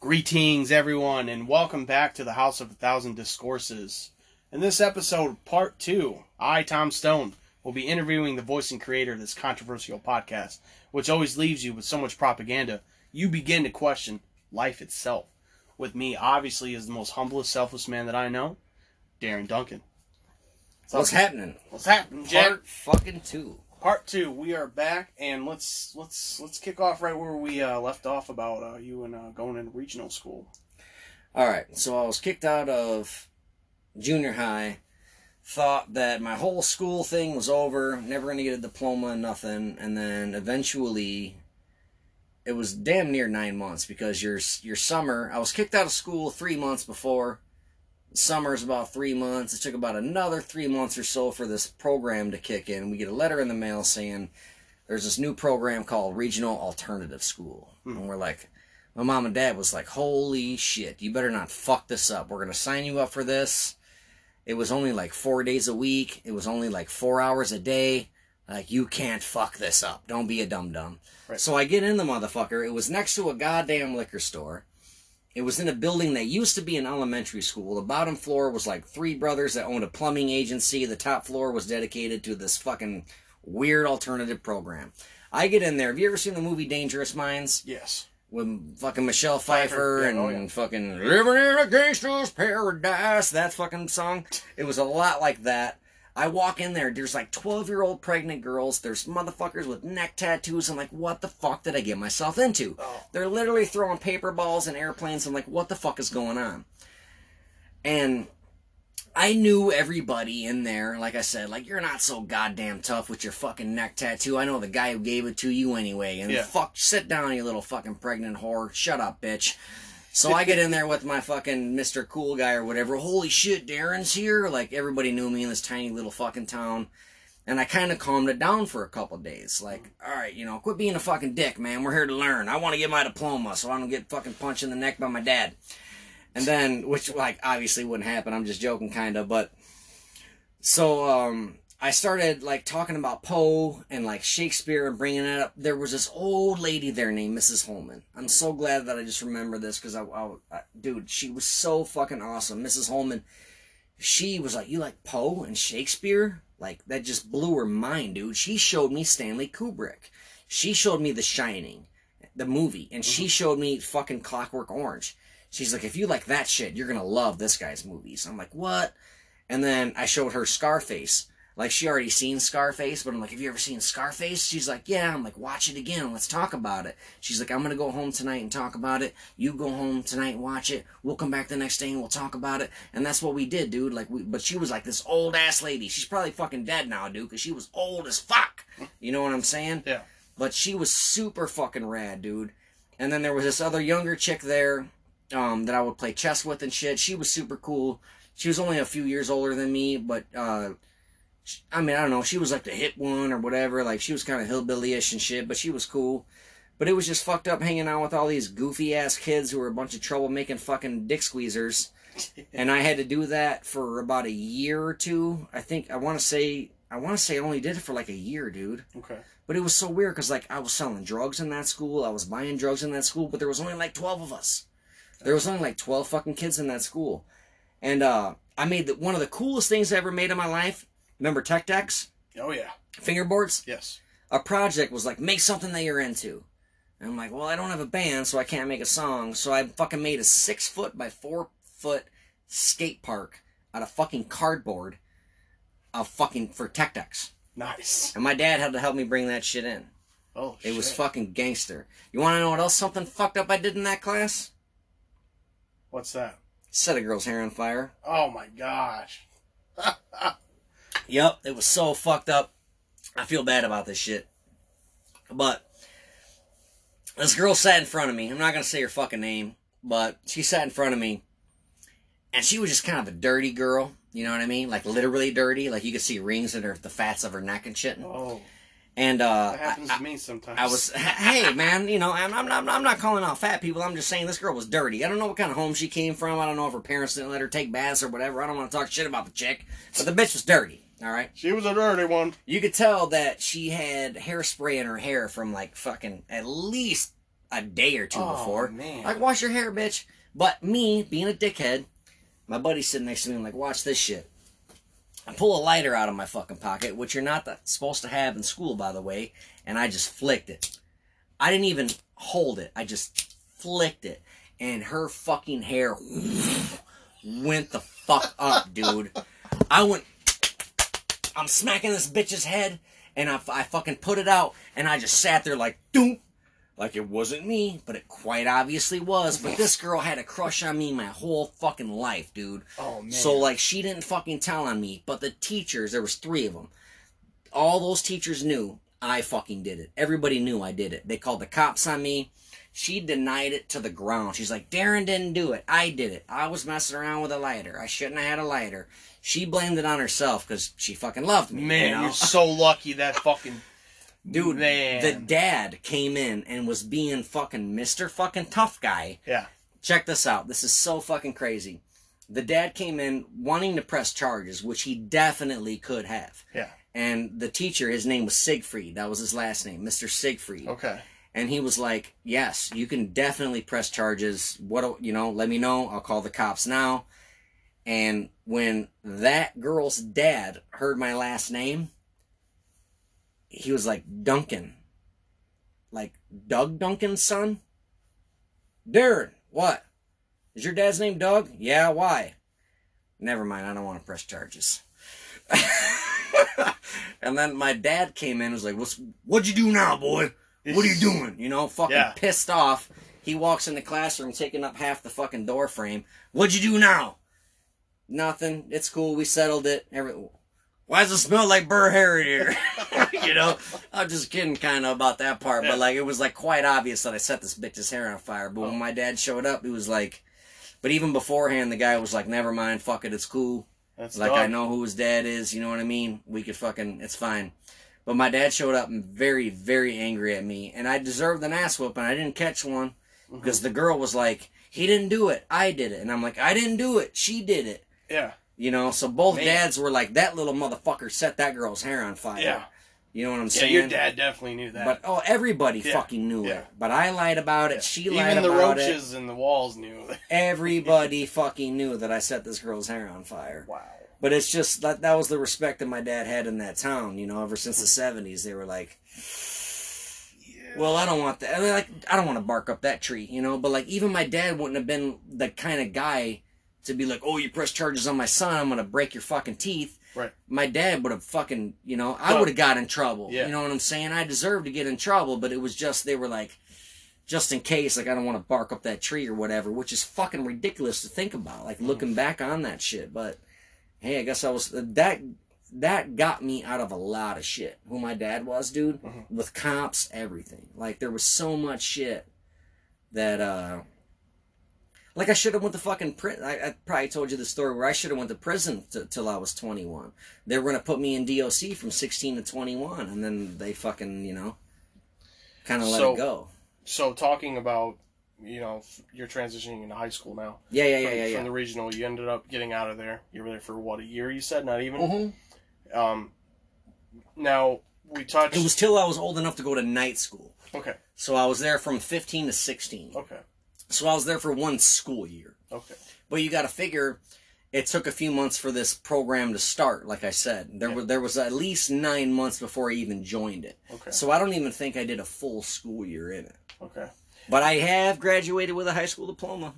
Greetings, everyone, and welcome back to the House of a Thousand Discourses. In this episode, part two, I, Tom Stone, will be interviewing the voice and creator of this controversial podcast, which always leaves you with so much propaganda, you begin to question life itself. With me, obviously, is the most humblest, selfless man that I know, Darin Duncan. What's happening? What's happening, Jack? Part fucking two. Part two, we are back, and let's let's let's kick off right where we uh, left off about uh, you and uh, going into regional school. All right, so I was kicked out of junior high. Thought that my whole school thing was over, never gonna get a diploma and nothing, and then eventually, it was damn near nine months because your your summer. I was kicked out of school three months before. Summer's about three months. It took about another three months or so for this program to kick in. We get a letter in the mail saying there's this new program called Regional Alternative School, hmm. and we're like, my mom and dad was like, "Holy shit! You better not fuck this up. We're gonna sign you up for this." It was only like four days a week. It was only like four hours a day. Like you can't fuck this up. Don't be a dum dum. Right. So I get in the motherfucker. It was next to a goddamn liquor store. It was in a building that used to be an elementary school. The bottom floor was like three brothers that owned a plumbing agency. The top floor was dedicated to this fucking weird alternative program. I get in there. Have you ever seen the movie Dangerous Minds? Yes. with fucking Michelle Pfeiffer, Pfeiffer yeah, and oh, yeah. fucking Living in a Gangster's Paradise, that fucking song. It was a lot like that. I walk in there, there's like 12 year old pregnant girls, there's motherfuckers with neck tattoos. I'm like, what the fuck did I get myself into? Oh. They're literally throwing paper balls and airplanes. I'm like, what the fuck is going on? And I knew everybody in there. Like I said, like you're not so goddamn tough with your fucking neck tattoo. I know the guy who gave it to you anyway. And Yeah. fuck, sit down, you little fucking pregnant whore. Shut up, bitch. So I get in there with my fucking Mr. Cool guy or whatever. Holy shit, Darin's here. Like everybody knew me in this tiny little fucking town. And I kind of calmed it down for a couple days. Like, all right, you know, quit being a fucking dick, man. We're here to learn. I want to get my diploma so I don't get fucking punched in the neck by my dad. And then, which like obviously wouldn't happen. I'm just joking, kind of. But so um, I started like talking about Poe and like Shakespeare and bringing it up. There was this old lady there named Mrs. Holman. I'm so glad that I just remember this because I, I, I, dude, she was so fucking awesome. Mrs. Holman. She was like, "You like Poe and Shakespeare?" Like that just blew her mind, dude. She showed me Stanley Kubrick. She showed me The Shining, the movie, and she mm-hmm. showed me fucking Clockwork Orange. She's like, if you like that shit, you're gonna love this guy's movies. I'm like, what? And then I showed her Scarface. Like she already seen Scarface, but I'm like, have you ever seen Scarface? She's like, yeah. I'm like, watch it again. Let's talk about it. She's like, I'm gonna go home tonight and talk about it. You go home tonight and watch it. We'll come back the next day and we'll talk about it. And that's what we did, dude. Like, we, but she was like this old ass lady. She's probably fucking dead now, dude, because she was old as fuck. You know what I'm saying? Yeah. but she was super fucking rad, dude. And then there was this other younger chick there um, that I would play chess with and shit. She was super cool. She was only a few years older than me, but uh, I mean, I don't know. She was like the hit one or whatever. Like she was kind of hillbilly-ish and shit, but she was cool. But it was just fucked up hanging out with all these goofy ass kids who were a bunch of troublemaking fucking dick squeezers. and I had to do that for about a year or two. I think I want to say I want to say I only did it for like a year, dude. Okay. But it was so weird because like I was selling drugs in that school, I was buying drugs in that school, but there was only like twelve of us. There was only like twelve fucking kids in that school, and uh, I made the, one of the coolest things I ever made in my life. Remember tech decks, Oh yeah. fingerboards? Yes. A project was like make something that you're into. And I'm like, well, I don't have a band, so I can't make a song. So I fucking made a six foot by four foot skate park out of fucking cardboard, of fucking for tech decks. Nice. And my dad had to help me bring that shit in. Oh. It was fucking gangster. You want to know what else something fucked up I did in that class? What's that? Set a girl's hair on fire. Oh my gosh. Yep, it was so fucked up. I feel bad about this shit. But this girl sat in front of me. I'm not gonna say her fucking name, but she sat in front of me, and she was just kind of a dirty girl. You know what I mean? Like literally dirty. Like you could see rings in her the fats of her neck and shit. Oh, And uh, that happens I- to me sometimes. I was, hey man, you know, I'm, I'm, not, I'm not calling out fat people. I'm just saying this girl was dirty. I don't know what kind of home she came from. I don't know if her parents didn't let her take baths or whatever. I don't want to talk shit about the chick, but the bitch was dirty. All right, She was a dirty one. you could tell that she had hairspray in her hair from like fucking at least a day or two Oh, before. man. Like, wash your hair, bitch. But me, being a dickhead, my buddy's sitting next to me. I'm like, watch this shit. I pull a lighter out of my fucking pocket, which you're not supposed to have in school, by the way, and I just flicked it. I didn't even hold it. I just flicked it, and her fucking hair went the fuck up, dude. I went. I'm smacking this bitch's head, and I, I fucking put it out, and I just sat there like, doom, like it wasn't me, but it quite obviously was. But this girl had a crush on me my whole fucking life, dude. Oh man. So like she didn't fucking tell on me, but the teachers, there was three of them. All those teachers knew I fucking did it. Everybody knew I did it. They called the cops on me. She denied it to the ground. She's like, Darin didn't do it. I did it. I was messing around with a lighter. I shouldn't have had a lighter. She blamed it on herself because she fucking loved me. man, you know? you're so lucky that fucking Dude, man. the dad came in and was being fucking Mr. fucking tough guy. yeah. Check this out. This is so fucking crazy. The dad came in wanting to press charges, which he definitely could have. Yeah. And the teacher, his name was Siegfried. That was his last name, Mr. Siegfried. Okay. And he was like, "Yes, you can definitely press charges. What you know? Let me know. I'll call the cops now." And when that girl's dad heard my last name, he was like, "Duncan, like Doug Duncan's son." Darin, what? Is your dad's name Doug? Yeah. Why? Never mind. I don't want to press charges. and then my dad came in and was like, What's, What'd you do now, boy? What are you doing? You know, fucking Yeah. pissed off. He walks in the classroom taking up half the fucking door frame. What'd you do now? Nothing. It's cool. We settled it. Every, why does it smell like burr hair in here? you know, I'm just kidding kind of about that part, Yeah. but like it was like quite obvious that I set this bitch's hair on fire. But when Oh. my dad showed up, he was like, but even beforehand, the guy was like, never mind, fuck it, it's cool. That's Like dog. I know who his dad is, you know what I mean? We could fucking it's fine. But my dad showed up and very, very angry at me, and I deserved an ass whooping. I didn't catch one Mm-hmm. because the girl was like, "He didn't do it, I did it," and I'm like, "I didn't do it, she did it." Yeah. You know, so both Man. dads were like, "That little motherfucker set that girl's hair on fire." Yeah. You know what I'm Yeah. saying? Your dad definitely knew that. But oh, everybody Yeah. fucking knew Yeah. it. But I lied about it. Yeah. She lied Even the about it. roaches and the walls knew. Everybody fucking knew that I set this girl's hair on fire. wow. But it's just that that was the respect that my dad had in that town. You know, ever since the seventies, they were like, Yeah. "Well, I don't want that. I mean, like, I don't want to bark up that tree." You know, but like, even my dad wouldn't have been the kind of guy to be like, "Oh, you press charges on my son, I'm gonna break your fucking teeth." Right. My dad would have fucking, you know, I would have got in trouble. Yeah. You know what I'm saying? I deserved to get in trouble, but it was just they were like, just in case, like I don't want to bark up that tree or whatever, which is fucking ridiculous to think about. Like mm-hmm. looking back on that shit, but hey, I guess I was that that got me out of a lot of shit. Who my dad was, dude, Mhm. with cops, everything. Like there was so much shit that uh like I should have went to fucking prison. I, I probably told you the story where I should have went to prison t- till I was 21. They were gonna put me in DOC from 16 to 21, and then they fucking you know kind of let So- it go. So talking about, you know, you're transitioning into high school now. Yeah, yeah, yeah, from, yeah, From the regional, you ended up getting out of there. You were there for what a year? You said not even. Mhm. Um. Now we touched. It was till I was old enough to go to night school. okay. So I was there from 15 to 16. Okay. So I was there for one school year. Okay. But you got to figure it took a few months for this program to start, like I said. There Yeah. were there was at least 9 months before I even joined it. Okay. So I don't even think I did a full school year in it. Okay. But I have graduated with a high school diploma.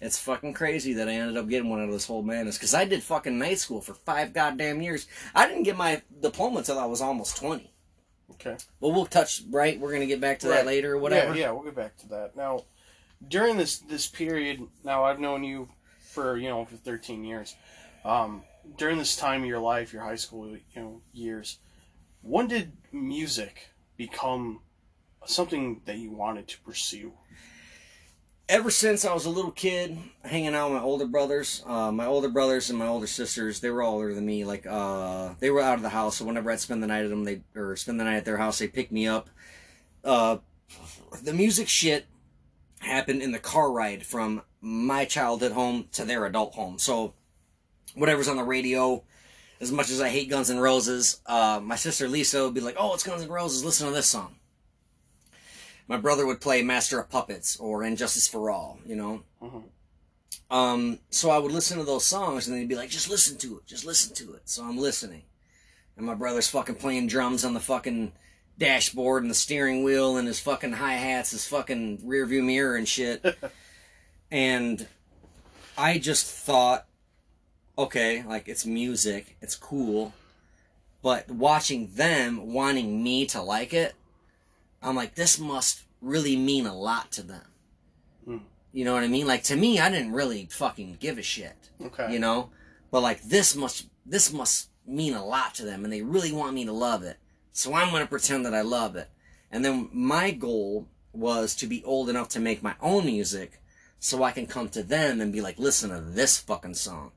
It's fucking crazy that I ended up getting one out of this whole madness because I did fucking night school for five goddamn years. I didn't get my diploma until I was almost 20. Okay. Well, we'll touch, right? We're going to get back to Right. that later or whatever. Yeah, yeah, we'll get back to that. Now, during this this period, now I've known you for you know for 13 years. Um, during this time of your life, your high school you know years, when did music become something that you wanted to pursue? ever since I was a little kid, hanging out with my older brothers, uh, my older brothers and my older sisters, they were all older than me. Like, uh, they were out of the house, so whenever I'd spend the night at them, they or spend the night at their house, they pick me up. Uh, the music shit happened in the car ride from my childhood home to their adult home. So, whatever's on the radio. As much as I hate Guns N' Roses, uh, my sister Lisa would be like, "Oh, it's Guns N' Roses. Listen to this song." My brother would play Master of Puppets or And Justice for All, you know. Mhm. Um, so I would listen to those songs and they'd be like, just listen to it, just listen to it. So I'm listening. And my brother's fucking playing drums on the fucking dashboard and the steering wheel and his fucking hi hats, his fucking rear view mirror and shit. and I just thought, okay, like it's music, it's cool. But watching them wanting me to like it, I'm like, this must really mean a lot to them. Mm. You know what I mean? Like to me, I didn't really fucking give a shit. Okay. You know? But like this must this must mean a lot to them and they really want me to love it. So I'm gonna pretend that I love it. And then my goal was to be old enough to make my own music so I can come to them and be like, listen to this fucking song.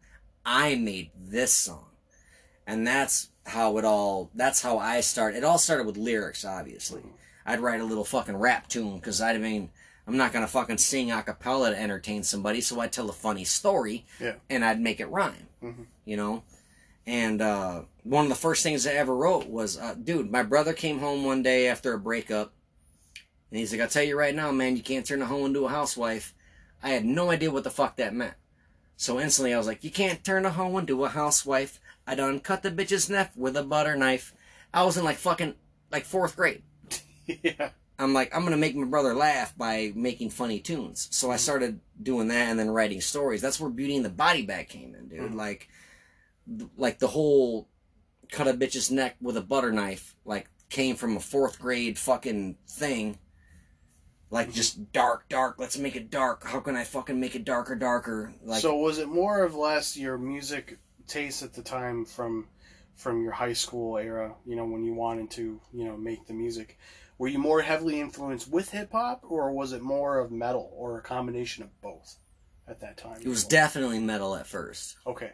I made this song. And that's how it all, that's how I started. It all started with lyrics, obviously. I'd write a little fucking rap tune because I mean, I'm not gonna fucking sing a cappella to entertain somebody, so I'd tell a funny story Yeah. and I'd make it rhyme, Mhm. you know? And uh, one of the first things I ever wrote was, uh, dude, my brother came home one day after a breakup, and he's like, I'll tell you right now, man, you can't turn a hoe into a housewife. I had no idea what the fuck that meant. So instantly I was like, you can't turn a hoe into a housewife. I done cut the bitch's neck with a butter knife. I was in like fucking, like fourth grade. yeah. I'm like, I'm gonna make my brother laugh by making funny tunes. So I started doing that and then writing stories. That's where Beauty and the Body Bag came in, dude. Mhm. Like, th- like the whole cut a bitch's neck with a butter knife, like came from a fourth grade fucking thing. Like just dark, dark. Let's make it dark. How can I fucking make it darker, darker? Like, so was it more of less your music taste at the time from from your high school era? You know, when you wanted to, you know, make the music. Were you more heavily influenced with hip hop, or was it more of metal, or a combination of both at that time? it was definitely metal at first. okay.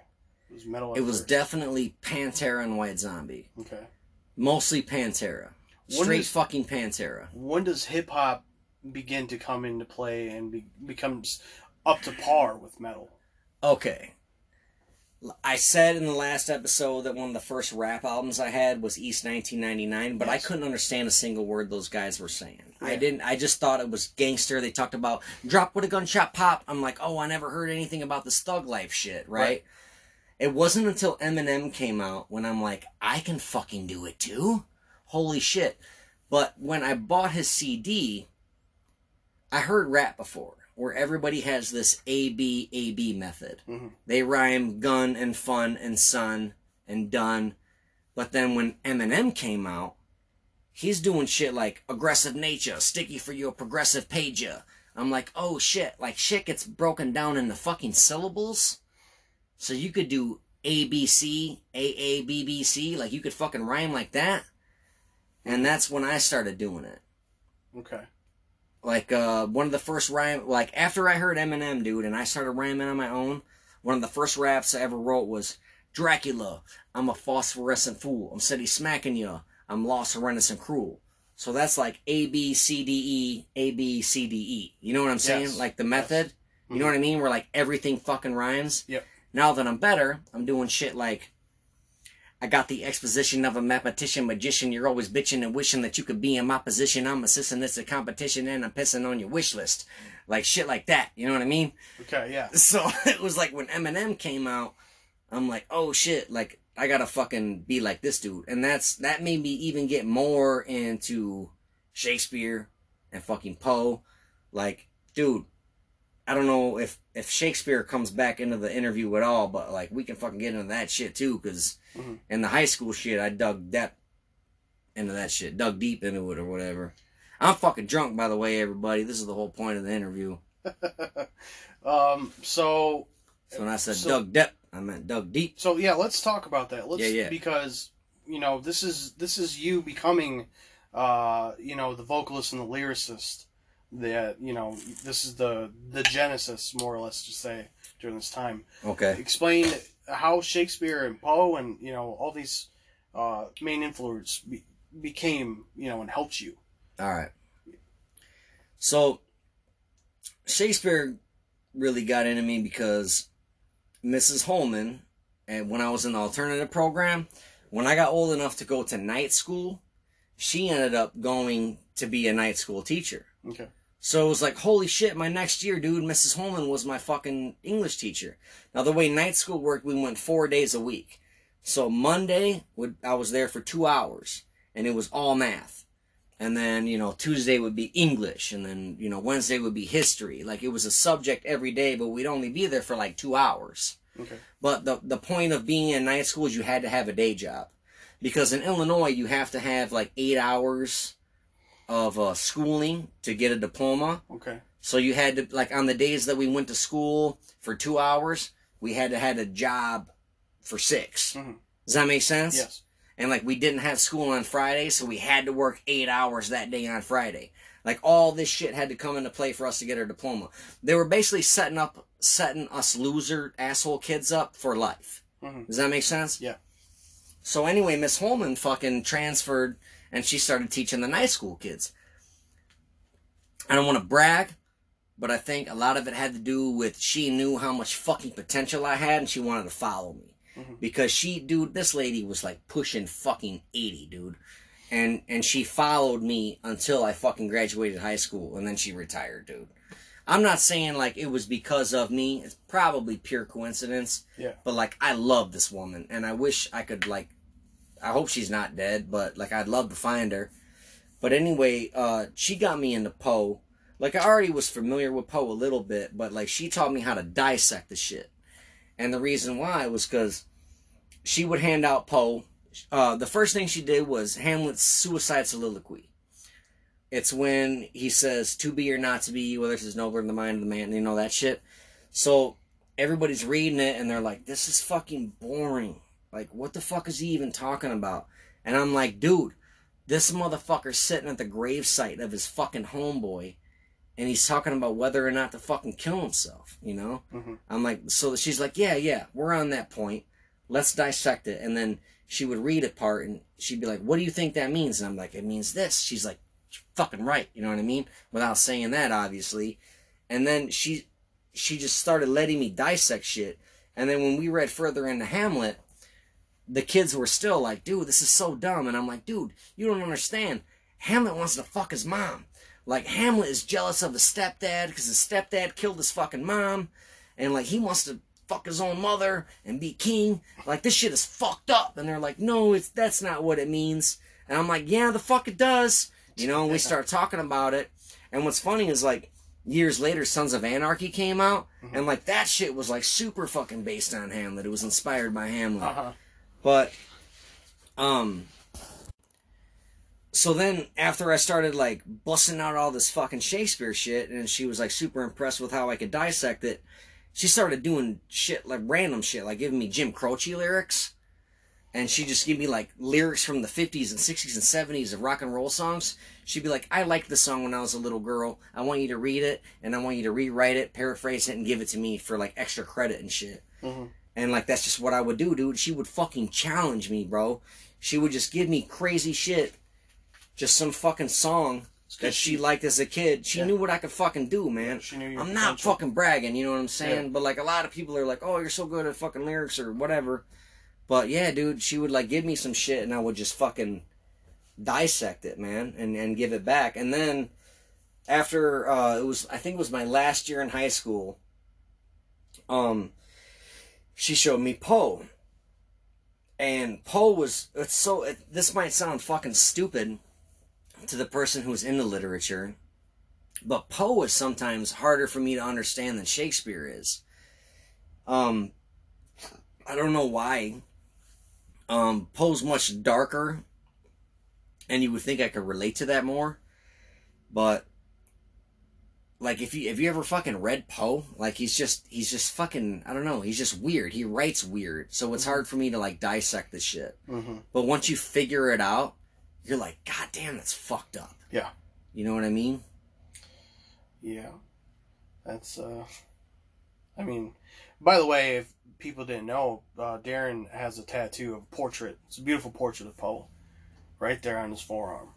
It was metal. At It was first. definitely Pantera and White Zombie. okay. Mostly Pantera. When Straight does- fucking Pantera. When does hip hop begin to come into play and be, becomes up to par with metal? Okay. I said in the last episode that one of the first rap albums I had was East 1999, but I couldn't understand a single word those guys were saying. I didn't. I just thought it was gangster. They talked about drop with a gunshot pop. I'm like, oh, I never heard anything about this thug life shit, right? Right. It wasn't until Eminem came out when I'm like, I can fucking do it too. Holy shit! But when I bought his CD, I heard rap before, where everybody has this A B A B method. Mhm. They rhyme gun and fun and sun and done. But then when Eminem came out, he's doing shit like aggressive nature, sticky for your progressive pager. I'm like, oh shit, like shit gets broken down into fucking syllables. So you could do A B C, A A B B C, like you could fucking rhyme like that. And that's when I started doing it Okay. Like uh one of the first rhyme like after I heard Eminem dude and I started rhyming on my own, one of the first raps I ever wrote was Dracula, I'm a phosphorescent fool. I'm steady smacking you. I'm lost, horrendous, and cruel. So that's like A B C D E A B C D E. You know what I'm saying? Yes. Like the method. You know what I mean? Where like everything fucking rhymes. Yep. Now that I'm better, I'm doing shit like I got the exposition of a mathematician magician. You're always bitching and wishing that you could be in my position. I'm assisting it's a competition and I'm pissing on your wish list. Like shit like that. You know what I mean? Okay. Yeah. So it was like when Eminem came out, I'm like, oh shit, like I gotta fucking be like this dude. And that's that made me even get more into Shakespeare and fucking Poe. Like, dude, I don't know if if Shakespeare comes back into the interview at all, but like we can fucking get into that shit too, because Mhm. in the high school shit, I dug depth into that shit, dug deep into it or whatever. I'm fucking drunk, by the way, everybody. This is the whole point of the interview. um. So. So when I said So- dug depth, I meant dug deep. So yeah, let's talk about that. Let's Yeah, yeah. because you know this is this is you becoming, uh, you know, the vocalist and the lyricist. That you know this is the the genesis more or less to say during this time. Okay. Explain how Shakespeare and Poe and you know all these uh, main influence be, became you know and helped you. All right. So Shakespeare really got into me because Mrs. Holman, and when I was in the alternative program, when I got old enough to go to night school, she ended up going to be a night school teacher. Okay. So it was like, holy shit, my next year, dude, Mrs. Holman was my fucking English teacher. Now, the way night school worked, we went four days a week. So Monday, would I was there for two hours, and it was all math. And then, you know, Tuesday would be English, and then, you know, Wednesday would be history. Like, it was a subject every day, but we'd only be there for like two hours. Okay. But the, the point of being in night school is you had to have a day job. Because in Illinois, you have to have like eight hours of uh, schooling to get a diploma. Okay. So you had to like on the days that we went to school for two hours, we had to had a job for 6 Mhm. Does that make sense? Yes. And like we didn't have school on Friday, so we had to work eight hours that day on Friday. Like all this shit had to come into play for us to get our diploma. They were basically setting up, setting us loser asshole kids up for life. Mhm. Does that make sense? Yeah. So anyway, Miss Holman fucking transferred and she started teaching the night school kids. I don't want to brag, but I think a lot of it had to do with she knew how much fucking potential I had and she wanted to follow me. Mhm. Because she, dude, this lady was like pushing fucking 80, dude. And and she followed me until I fucking graduated high school and then she retired, dude. I'm not saying like it was because of me. It's probably pure coincidence. Yeah. But like I love this woman and I wish I could like I hope she's not dead, but like I'd love to find her. But anyway, uh she got me into Poe. Like I already was familiar with Poe a little bit, but like she taught me how to dissect the shit. And the reason why was cuz she would hand out Poe. Uh the first thing she did was Hamlet's suicide soliloquy. It's when he says to be or not to be, whether it's nobler in the mind of the man, you know that shit. So everybody's reading it and they're like, This is fucking boring. Like, what the fuck is he even talking about? And I'm like, dude, this motherfucker's sitting at the gravesite of his fucking homeboy, and he's talking about whether or not to fucking kill himself, you know? Mhm. I'm like, so she's like, yeah, yeah, we're on that point. Let's dissect it. And then she would read a part, and she'd be like, what do you think that means? And I'm like, it means this. She's like, "You're fucking right, you know what I mean? Without saying that, obviously. And then she, she just started letting me dissect shit. And then when we read further into Hamlet, the kids were still like, dude, this is so dumb. And I'm like, dude, you don't understand. Hamlet wants to fuck his mom. Like, Hamlet is jealous of his stepdad because his stepdad killed his fucking mom. And, like, he wants to fuck his own mother and be king. Like, this shit is fucked up. And they're like, no, it's that's not what it means. And I'm like, yeah, the fuck it does. You know, and we start talking about it. And what's funny is, like, years later, Sons of Anarchy came out. And, like, that shit was, like, super fucking based on Hamlet. It was inspired by Hamlet. Uh-huh. But um so then after I started like busting out all this fucking Shakespeare shit and she was like super impressed with how I could dissect it, she started doing shit like random shit, like giving me Jim Croce lyrics. And she just give me like lyrics from the 50s and 60s and 70s of rock and roll songs. She'd be like, I liked the song when I was a little girl. I want you to read it and I want you to rewrite it, paraphrase it, and give it to me for like extra credit and shit. Mhm. And like that's just what I would do, dude. She would fucking challenge me, bro. She would just give me crazy shit. Just some fucking song that she liked as a kid. She Yeah. knew what I could fucking do, man. She knew I'm not potential. fucking bragging, you know what I'm saying? But like a lot of people are like, "Oh, you're so good at fucking lyrics or whatever." But yeah, dude, she would like give me some shit and I would just fucking dissect it, man, and and give it back. And then after uh it was I think it was my last year in high school, um she showed me Poe. And Poe was it's so it, this might sound fucking stupid to the person who's into literature, but Poe is sometimes harder for me to understand than Shakespeare is. Um I don't know why. Um Poe's much darker and you would think I could relate to that more. But like if you if you ever fucking read Poe, like he's just he's just fucking I don't know, he's just weird. He writes weird. So it's hard for me to like dissect the shit. Mhm. But once you figure it out, you're like, God damn, that's fucked up. Yeah. You know what I mean? Yeah. That's uh I mean by the way, if people didn't know, uh, Darin has a tattoo of a portrait. It's a beautiful portrait of Poe. Right there on his forearm.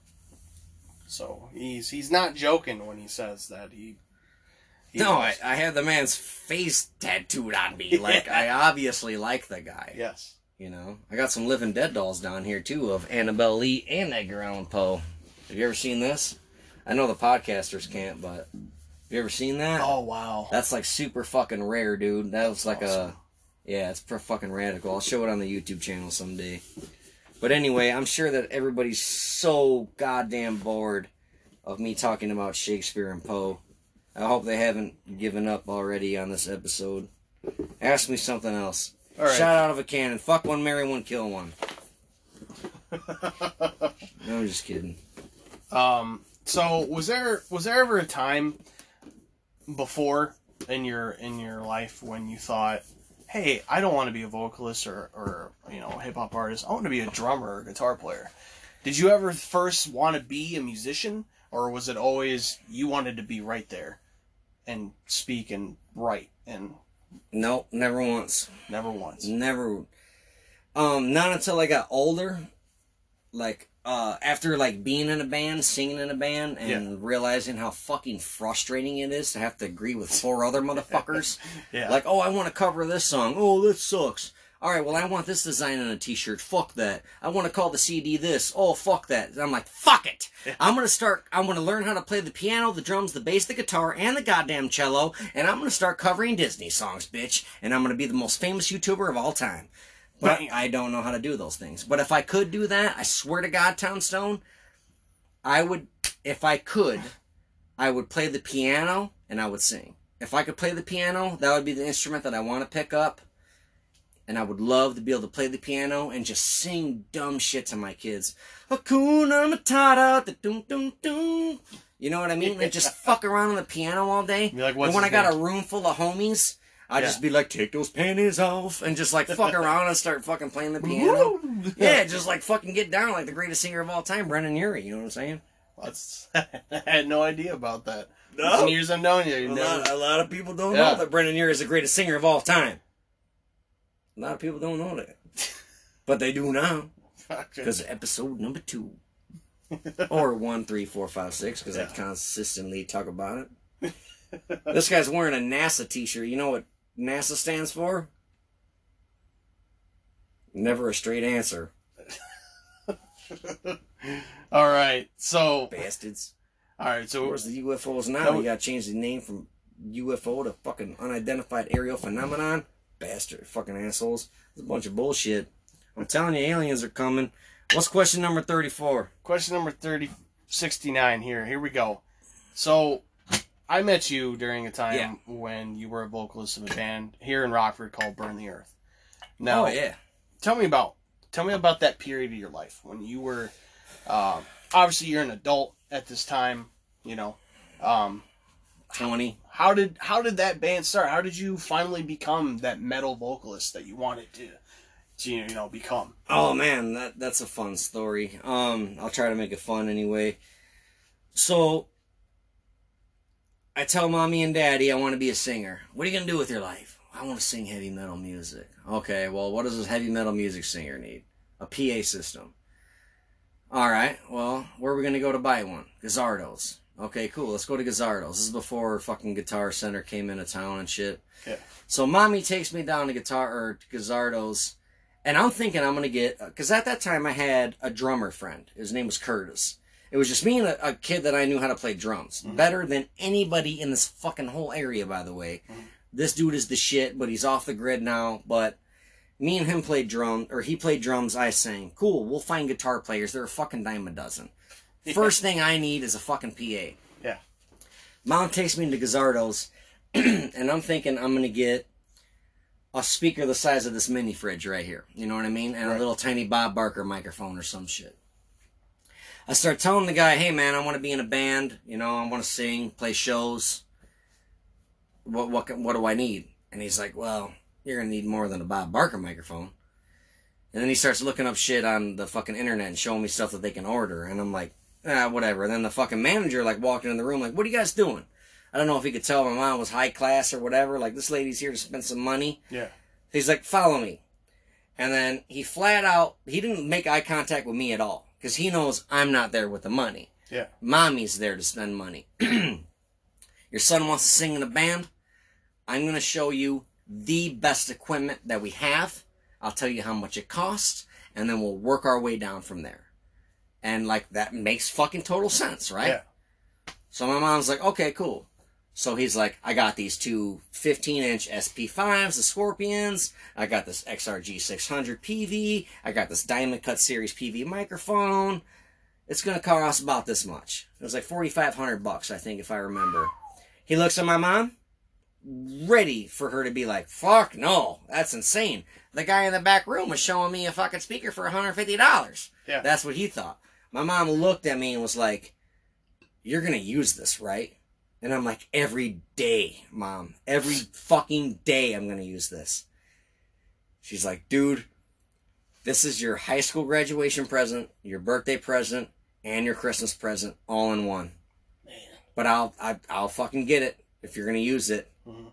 So he's he's not joking when he says that he, he no, I. I have the man's face tattooed on me. Like I obviously like the guy. Yes. You know, I got some Living Dead dolls down here too of Annabel Lee and Edgar Allan Poe. Have you ever seen this? I know the podcasters can't, but have you ever seen that? Oh wow. That's like super fucking rare, dude. That was like Awesome. a, yeah, it's pretty fucking radical. I'll show it on the YouTube channel someday. But anyway, I'm sure that everybody's so goddamn bored of me talking about Shakespeare and Poe. I hope they haven't given up already on this episode. Ask me something else. All right. Shot out of a cannon. Fuck one, marry one, kill one. No, I'm just kidding. Um. So was there was there ever a time before in your in your life when you thought, "Hey, I don't want to be a vocalist or or you know hip hop artist. I want to be a drummer or guitar player." Did you ever first want to be a musician, or was it always you wanted to be right there and speak and write and Nope, never once. never once? Never. Um, not until I got older, like uh, after like being in a band, singing in a band, and realizing how fucking frustrating it is to have to agree with four other motherfuckers. Yeah. Like, oh, I want to cover this song. Oh, this sucks. All right, well, I want this design on a T-shirt. Fuck that. I want to call the CD this. Oh, fuck that. And I'm like, fuck it. I'm gonna start. I'm gonna learn how to play the piano, the drums, the bass, the guitar, and the goddamn cello, and I'm gonna start covering Disney songs, bitch. And I'm gonna be the most famous YouTuber of all time. But Right. I don't know how to do those things. But if I could do that, I swear to God, Tom Stone, I would. If I could, I would play the piano and I would sing. If I could play the piano, that would be the instrument that I want to pick up. And I would love to be able to play the piano and just sing dumb shit to my kids. Hakuna Matata, da dum dum dum. You know what I mean? And just fuck around on the piano all day. Like, what's and when I got name? a room full of homies, I'd Yeah. just be like, take those panties off, and just like fuck around and start fucking playing the piano. yeah, just like fucking get down like the greatest singer of all time, Brendon Urie. You know what I'm saying? That's, I had no idea about that. No. In years I've known you, you A, never- lot, a lot of people don't Yeah. know that Brendon Urie is the greatest singer of all time. A lot of people don't know that. But they do now. Because episode number two. or one, three, four, five, six, because I consistently talk about it. this guy's wearing a NASA t shirt. You know what NASA stands for? Never a straight answer, all right, so bastards. all right, so Where's the UFOs now? No. You gotta change the name from UFO to fucking unidentified aerial phenomenon. Bastard, fucking assholes. It's a bunch of bullshit. I'm telling you, aliens are coming. What's question number 34? question number 30, 69 here. Here we go. So I met you during a time Yeah. when you were a vocalist of a band here in Rockford called Burn the Earth. Now, oh, yeah. tell me about tell me about that period of your life when you were um, obviously you're an adult at this time. You know, um, 20. how did how did that band start? How did you finally become that metal vocalist that you wanted to to you know become? Oh man, that that's a fun story. Um, I'll try to make it fun anyway. So, I tell mommy and daddy I want to be a singer. What are you gonna do with your life? I want to sing heavy metal music. Okay, well, what does a heavy metal music singer need? A PA system. All right, well, where are we gonna go to buy one? Guzzardo's. Okay, cool. Let's go to Guzzardo's. This is before fucking Guitar Center came into town and shit. Yeah. So mommy takes me down to Guitar or to Guzzardo's. And I'm thinking I'm gonna get because at that time I had a drummer friend. His name was Curtis. It was just me and a, a kid that I knew how to play drums mm-hmm. better than anybody in this fucking whole area. By the way, mm-hmm. this dude is the shit, but he's off the grid now. But me and him played drums, or he played drums. I sang. Cool. We'll find guitar players. They're a fucking dime a dozen. First thing I need is a fucking PA. Yeah. Mom takes me into Guzzardo's, and I'm thinking I'm gonna get a speaker the size of this mini fridge right here. You know what I mean? And a little tiny Bob Barker microphone or some shit. I start telling the guy, "Hey man, I want to be in a band. You know, I want to sing, play shows. What what can- what do I need?" And he's like, "Well, you're gonna need more than a Bob Barker microphone." And then he starts looking up shit on the fucking internet and showing me stuff that they can order. And I'm like, ah, whatever. then the fucking manager like walked into the room like, what are you guys doing? I don't know if he could tell my mom was high class or whatever. Like this lady's here to spend some money. Yeah. He's like, follow me. And then he flat out, he didn't make eye contact with me at all because he knows I'm not there with the money. Yeah. Mommy's there to spend money. Your son wants to sing in a band. I'm going to show you the best equipment that we have. I'll tell you how much it costs, and then we'll work our way down from there. And like that makes fucking total sense, right? Yeah. So my mom's like, okay, cool. So he's like, I got these two 15 inch SP5s, the Scorpions. I got this XRG 600 PV. I got this Diamond Cut Series PV microphone. It's gonna cost about this much. It was like 4,500 bucks, I think, if I remember. He looks at my mom, ready for her to be like, fuck no, that's insane. The guy in the back room was showing me a fucking speaker for $150. Yeah. That's what he thought. My mom looked at me and was like, You're gonna use this, right? And I'm like, Every day, mom. Every fucking day I'm gonna use this. She's like, Dude, this is your high school graduation present, your birthday present, and your Christmas present all in one. Man. But I'll I, I'll fucking get it if you're gonna use it. Mhm.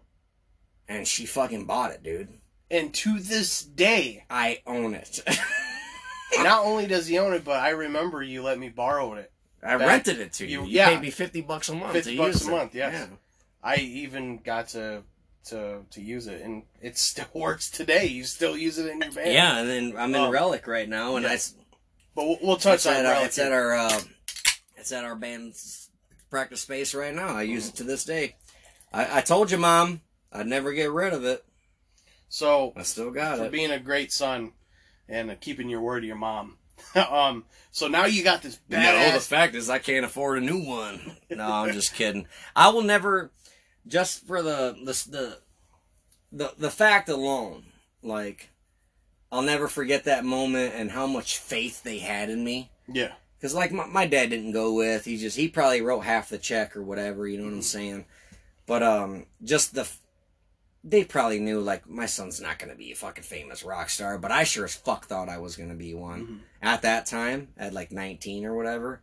And she fucking bought it, dude. And to this day, I own it. not only does he own it, but I remember you let me borrow it. I That- rented it to you. you- You, yeah. paid me fifty bucks a month. 50 to bucks a it. month, yes. Yeah. I even got to to to use it, and it still works today. You still use it in your band. Yeah, and then I'm in Um, Relic right now, and yeah. I, but we'll, we'll touch on our, it's at our uh, it's at our band's practice space right now. I use it to this day. I, I told you, mom, I'd never get rid of it. So I still got for it. being a great son and keeping your word to your mom. um. So now you got this No, the fact is I can't afford a new one. No, I'm just kidding. I will never, just for the the the the, the fact alone, like I'll never forget that moment and how much faith they had in me. yeah. Because like my, my dad didn't go with. He just he probably wrote half the check or whatever. You know what I'm saying? But um, just the they probably knew like my son's not gonna be a fucking famous rock star. But I sure as fuck thought I was gonna be one Mhm. at that time at like 19 or whatever.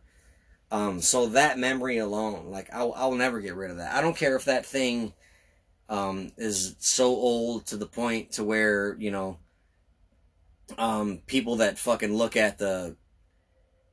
Um, so that memory alone, like I'll I'll never get rid of that. I don't care if that thing um is so old to the point to where you know um people that fucking look at the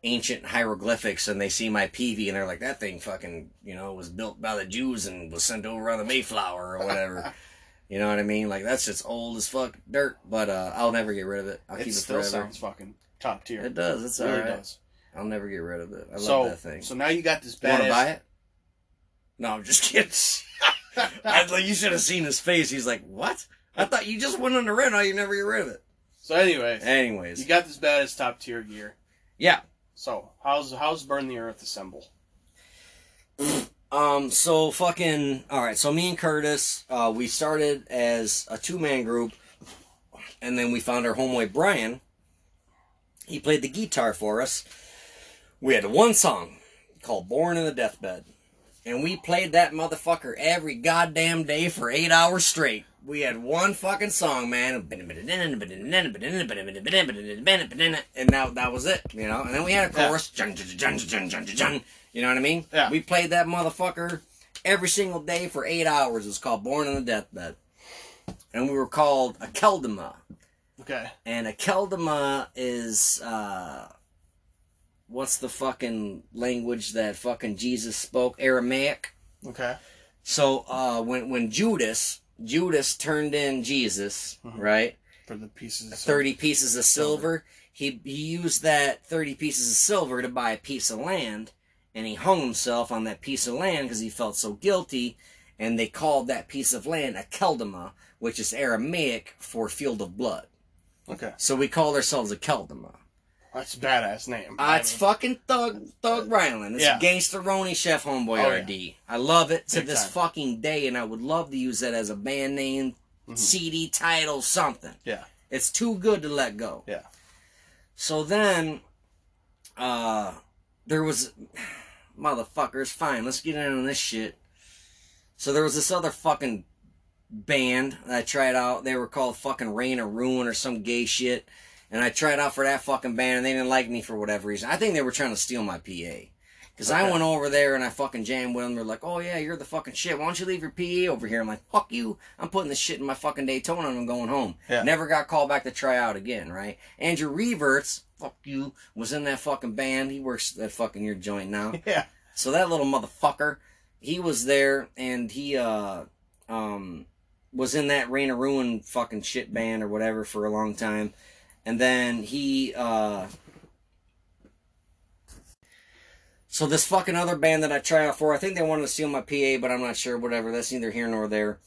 ancient hieroglyphics and they see my PV and they're like that thing fucking you know was built by the Jews and was sent over on the Mayflower or whatever. you know what I mean? Like that's just old as fuck dirt, but uh I'll never get rid of it. I'll It keep it still forever. sounds fucking top tier. It does. It's It really does. I'll never get rid of it. I so love that thing. so now you got this badass. Want to buy it? No, I'm just kidding. I, like, you should have seen his face. He's like, "What? I thought you just went on the rental. You never get rid of it." so anyways, Anyways, you got this badass top tier gear. yeah. So how's how's Burn the Earth assemble? Um. So fucking. All right. So me and Curtis, uh, we started as a two man group, and then we found our homeboy Brian. He played the guitar for us. We had one song called "Born in the Deathbed," and we played that motherfucker every goddamn day for eight hours straight. We had one fucking song, man, and now that was it, you know. And then we had a chorus, you know what I mean? Yeah. We played that motherfucker every single day for eight hours. It was called "Born in the Deathbed," and we were called Akeldama. Okay. And Akeldama is uh what's the fucking language that fucking Jesus spoke? Aramaic. Okay. So uh when when Judas Judas turned in Jesus, Mhm. right? For the pieces. of- Thirty pieces of silver. He he used that thirty pieces of silver to buy a piece of land, and he hung himself on that piece of land because he felt so guilty. And they called that piece of land Akeldama, which is Aramaic for field of blood. Okay. So we called ourselves Akeldama. That's a badass name. Uh, it's fucking Thug Thug Ryland. It's Yeah. Gangsteroni Chef Homeboy Oh, yeah. RD. I love it to Big this time. fucking day, and I would love to use that as a band name, Mhm. CD title, something. Yeah. It's too good to let go. Yeah. So then, uh, there was, motherfuckers, fine, let's get in on this shit. So there was this other fucking band that I tried out. They were called fucking Rain or Ruin or some gay shit. And I tried out for that fucking band and they didn't like me for whatever reason. I think they were trying to steal my PA. Because I went over there and I fucking jammed with them. They're like, oh yeah, you're the fucking shit. Why don't you leave your PA over here? I'm like, fuck you. I'm putting this shit in my fucking Daytona and I'm going home. Yeah. Never got called back to try out again, right? Andrew Reverts, fuck you, was in that fucking band. He works that fucking your joint now. Yeah. So that little motherfucker, he was there and he uh um was in that Rain of Ruin fucking shit band or whatever for a long time, and then he. uh So this fucking other band that I tried out for, I think they wanted to steal my PA, but I'm not sure. Whatever, that's neither here nor there.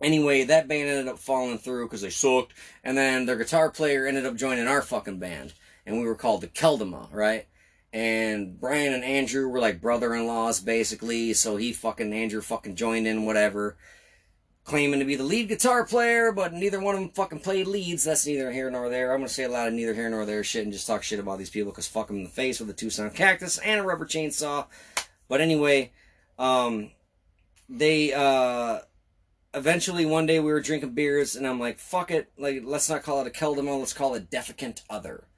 Anyway, that band ended up falling through because they sucked, and then their guitar player ended up joining our fucking band, and we were called the Keldama, right? And Brian and Andrew were like brother-in-laws basically, so he fucking Andrew fucking joined in, whatever claiming to be the lead guitar player, but neither one of them fucking played leads. That's neither here nor there. I'm gonna say a lot of neither here nor there shit and just talk shit about these people because fuck them in the face with a Tucson cactus and a rubber chainsaw. But anyway, um, they uh, eventually one day we were drinking beers and I'm like, fuck it, like let's not call it Akeldama, let's call it defecant other.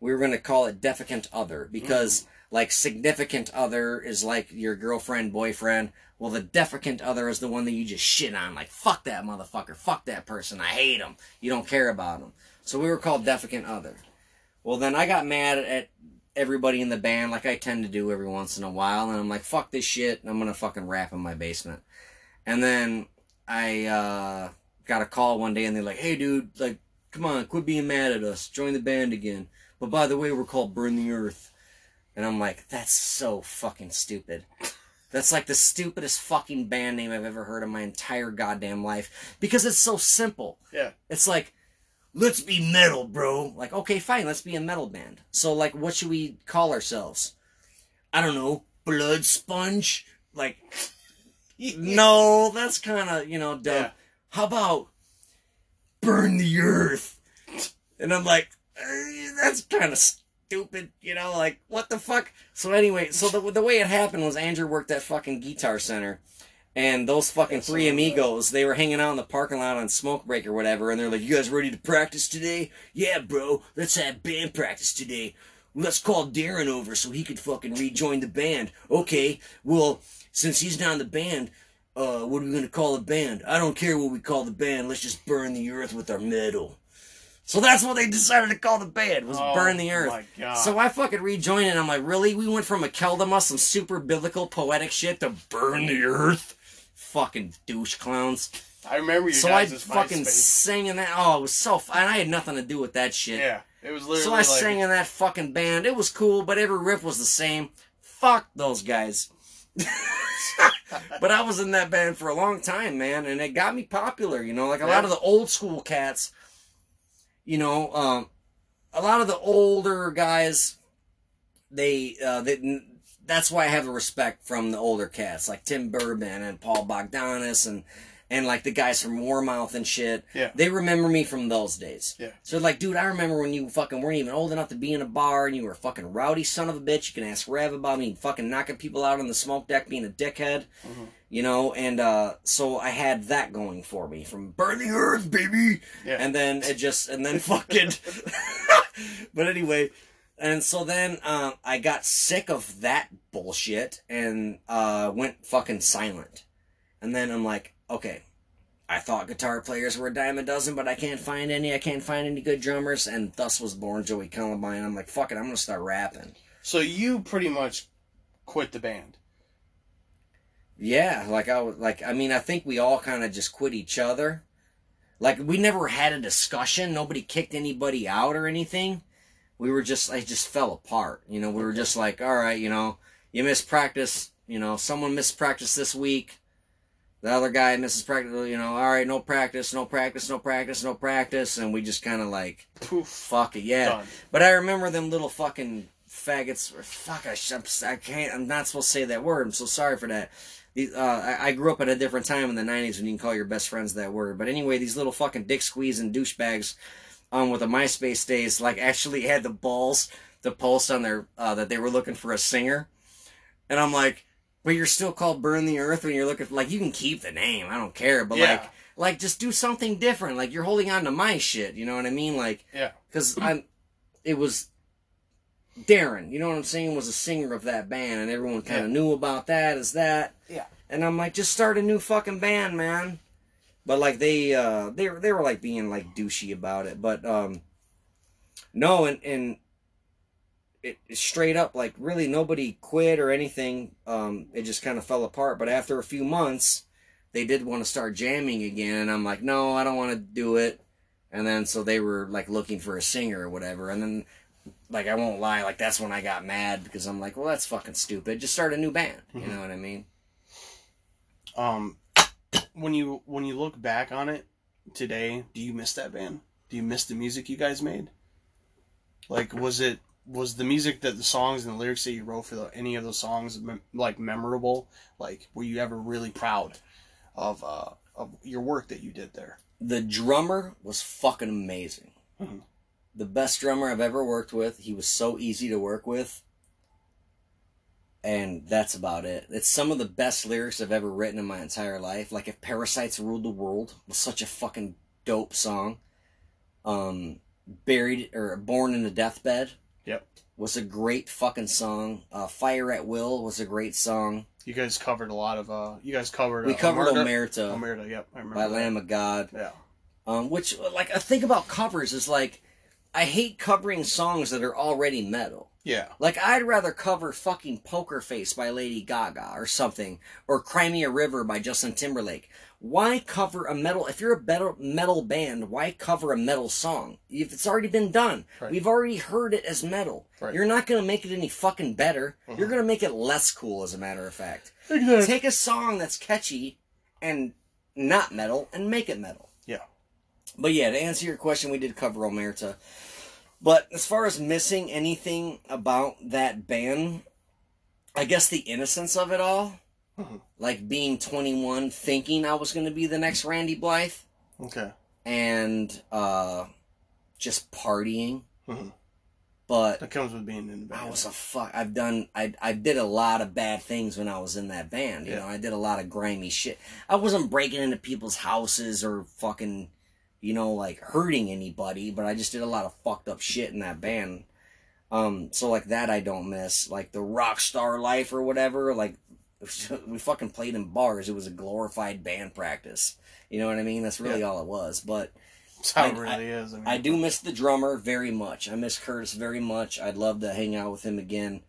We were gonna call it defecant other because. Mm. Like significant other is like your girlfriend, boyfriend. Well, the defecant other is the one that you just shit on. Like, fuck that motherfucker. Fuck that person. I hate him. You don't care about him. So we were called defecant other. Well, then I got mad at everybody in the band, like I tend to do every once in a while. And I'm like, fuck this shit. I'm to fucking rap in my basement. And then I uh, got a call one day and they're like, hey, dude, like, come on, quit being mad at us. Join the band again. But by the way, we're called Burn the Earth. And I'm like, that's so fucking stupid. That's like the stupidest fucking band name I've ever heard in my entire goddamn life. Because it's so simple. Yeah. It's like, let's be metal, bro. Like, okay, fine, let's be a metal band. So, like, what should we call ourselves? I don't know, Blood Sponge? Like, no, that's kind of, you know, dumb. Yeah. How about Burn the Earth? And I'm like, eh, that's kind of stupid, you know, like what the fuck. So anyway, so the the way it happened was Andrew worked at fucking Guitar Center, and those fucking That's three amigos, they were hanging out in the parking lot on smoke break or whatever, and they're like, "You guys ready to practice today? Yeah, bro, let's have band practice today. Let's call Darin over so he could fucking rejoin the band. Okay, well, since he's not in the band." Uh, what are we gonna call the band? I don't care what we call the band. Let's just burn the earth with our metal. So that's what they decided to call the band was oh, Burn the Earth. So I fucking rejoined and I'm like, really? We went from Akeldama, some super biblical poetic shit to Burn the Earth? Fucking douche clowns. I remember you. So I fucking singing that. Oh, it was so. fun. I had nothing to do with that shit. Yeah, it was literally. So I like... sang in that fucking band. It was cool, but every riff was the same. Fuck those guys. but I was in that band for a long time, man, and it got me popular. You know, like a yeah. lot of the old school cats you know, um, a lot of the older guys, they, uh, they, that's why I have a respect from the older cats like Tim Bourbon and Paul Bogdanis and and like the guys from Warmouth and shit. Yeah. They remember me from those days. Yeah. So like, dude, I remember when you fucking weren't even old enough to be in a bar and you were a fucking rowdy son of a bitch. You can ask Rev about me fucking knocking people out on the smoke deck being a dickhead. Mm-hmm. You know, and uh, so I had that going for me from Burn the Earth, baby. Yeah. And then it just and then fucking But anyway, and so then uh, I got sick of that bullshit and uh, went fucking silent. And then I'm like, okay, I thought guitar players were a dime a dozen, but I can't find any. I can't find any good drummers, and thus was born Joey Columbine. I'm like, fuck it, I'm gonna start rapping. So you pretty much quit the band. Yeah, like I was like I mean I think we all kind of just quit each other. Like we never had a discussion. Nobody kicked anybody out or anything. We were just I just fell apart. You know, we were just like, all right, you know, you missed practice. You know, someone missed practice this week the other guy misses practice, you know, all right, no practice, no practice, no practice, no practice, and we just kind of like, poof, fuck it, yeah. Done. But I remember them little fucking faggots, or fuck, I, I can't, I'm not supposed to say that word, I'm so sorry for that. These, uh, I, I, grew up at a different time in the 90s when you can call your best friends that word. But anyway, these little fucking dick squeezing douchebags um, with the MySpace days, like, actually had the balls to post on their, uh, that they were looking for a singer. And I'm like, but you're still called Burn the Earth when you're looking for, like, you can keep the name. I don't care. But, yeah. like, like, just do something different. Like, you're holding on to my shit. You know what I mean? Like, yeah. Because I'm, it was Darin, you know what I'm saying, was a singer of that band, and everyone kind of yeah. knew about that as that. Yeah. And I'm like, just start a new fucking band, man. But like they, uh, they, they were like being like douchey about it. But um, no, and and it, straight up like really nobody quit or anything. Um, it just kind of fell apart. But after a few months, they did want to start jamming again, and I'm like, no, I don't want to do it. And then so they were like looking for a singer or whatever, and then like I won't lie, like that's when I got mad because I'm like, well, that's fucking stupid. Just start a new band. You Mhm. know what I mean? Um, when you when you look back on it today, do you miss that band? Do you miss the music you guys made? Like, was it was the music that the songs and the lyrics that you wrote for the, any of those songs like memorable? Like, were you ever really proud of uh, of your work that you did there? The drummer was fucking amazing. Mhm. The best drummer I've ever worked with. He was so easy to work with. And that's about it. It's some of the best lyrics I've ever written in my entire life. Like if Parasites Ruled the World was such a fucking dope song. Um Buried or Born in a Deathbed. Yep. Was a great fucking song. Uh, Fire at Will was a great song. You guys covered a lot of uh, you guys covered We uh, covered Omerta. Omerta yep, I remember. by that. Lamb of God. Yeah. Um, which, like, a thing about covers is like, I hate covering songs that are already metal. Yeah. Like, I'd rather cover fucking Poker Face by Lady Gaga or something, or Cry Me a River by Justin Timberlake. Why cover a metal? If you're a metal, metal band, why cover a metal song? If it's already been done, Right. we've already heard it as metal. Right. You're not gonna make it any fucking better. Mhm. You're gonna make it less cool, as a matter of fact. Exactly. Take a song that's catchy and not metal and make it metal. Yeah. But yeah, to answer your question, we did cover Omerta. But as far as missing anything about that band, I guess the innocence of it all, Mhm. like being 21, thinking I was going to be the next Randy Blythe, Okay. and uh, just partying. Mhm. But That comes with being in the band. I was a fuck. I've done. I I did a lot of bad things when I was in that band. You Yeah. know, I did a lot of grimy shit. I wasn't breaking into people's houses or fucking, you know, like hurting anybody. But I just did a lot of fucked up shit in that band. Um, so like that I don't miss. Like the rock star life or whatever. Like we fucking played in bars. It was a glorified band practice. You know what I mean? That's really Yeah. all it was. But That's how it I- really is. I, mean, I do miss the drummer very much. I miss Curtis very much. I'd love to hang out with him again.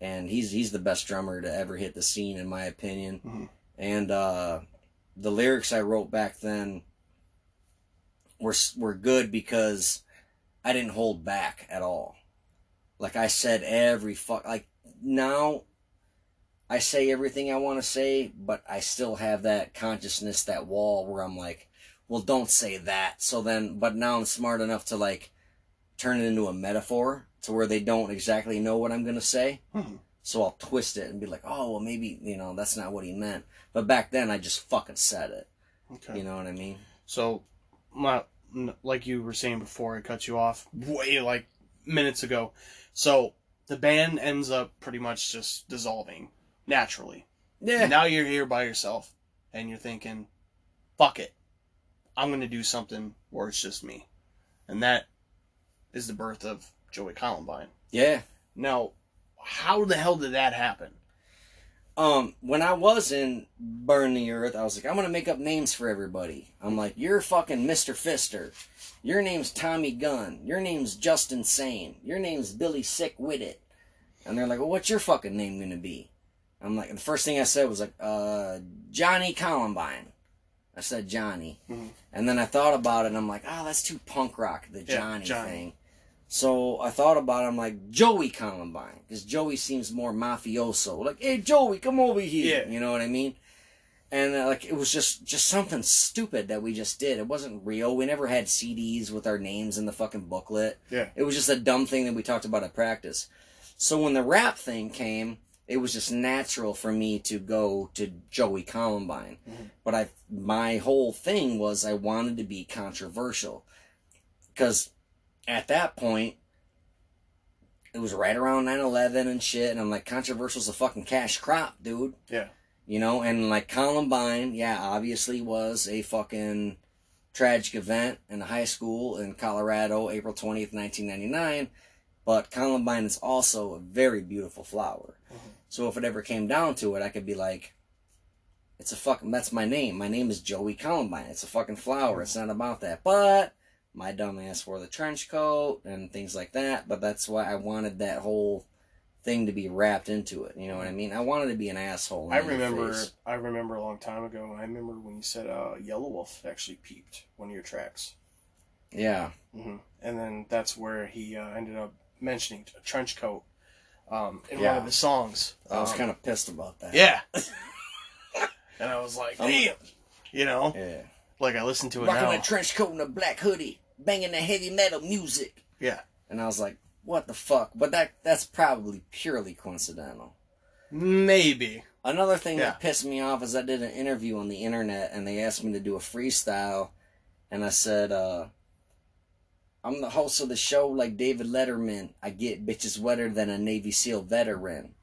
And he's he's the best drummer to ever hit the scene in my opinion. Mhm. And uh, the lyrics I wrote back then were were good because I didn't hold back at all. Like I said every fuck like now I say everything I want to say, but I still have that consciousness, that wall where I'm like, well, don't say that. So then, but now I'm smart enough to like turn it into a metaphor to where they don't exactly know what I'm going to say. Mhm. So I'll twist it and be like, oh, well, maybe, you know, that's not what he meant. But back then, I just fucking said it. Okay. You know what I mean? So, my, like you were saying before, I cut you off way like minutes ago. So the band ends up pretty much just dissolving naturally. Yeah. Now you're here by yourself, and you're thinking, "Fuck it, I'm gonna do something where it's just me," and that is the birth of Joey Columbine. Yeah. Now, how the hell did that happen? Um, when I was in Burn the Earth, I was like, I'm gonna make up names for everybody. I'm like, you're fucking Mr. Fister. Your name's Tommy Gunn. Your name's Justin Sane. Your name's Billy Sick With It. And they're like, well, what's your fucking name gonna be? I'm like, the first thing I said was like, uh, Johnny Columbine. I said Johnny. Mhm. And then I thought about it and I'm like, oh, that's too punk rock, the Yeah, Johnny, Johnny. thing. So I thought about it. I'm like Joey Columbine because Joey seems more mafioso. Like, hey Joey, come over here. Yeah. You know what I mean? And uh, like it was just just something stupid that we just did. It wasn't real. We never had CDs with our names in the fucking booklet. Yeah. It was just a dumb thing that we talked about at practice. So when the rap thing came, it was just natural for me to go to Joey Columbine. Mhm. But I my whole thing was I wanted to be controversial. Cuz at that point it was right around 9/11 and shit and I'm like controversial's a fucking cash crop, dude. Yeah. You know, and like Columbine, yeah, obviously was a fucking tragic event in high school in Colorado, April 20th, 1999. But Columbine is also a very beautiful flower. Mhm. So if it ever came down to it, I could be like, it's a fucking, that's my name. My name is Joey Columbine. It's a fucking flower. It's not about that. But my dumbass wore the trench coat and things like that. But that's why I wanted that whole thing to be wrapped into it. You know what I mean? I wanted to be an asshole. I remember. I remember a long time ago. I remember when you said uh, Yellow Wolf actually peeped one of your tracks, Yeah. hmm and then that's where he uh, ended up mentioning a trench coat um, in one Yeah. of his songs. I was Um, kind of pissed about that. yeah, and I was like, I'm- damn, you know, Yeah. like I listened to it Rocking now. a trench coat and a black hoodie, banging the heavy metal music. Yeah. And I was like, what the fuck? But that that's probably purely coincidental. Maybe. Another thing Yeah. that pissed me off is I did an interview on the internet and they asked me to do a freestyle and I said, uh, I'm the host of the show like David Letterman. I get bitches wetter than a Navy SEAL veteran.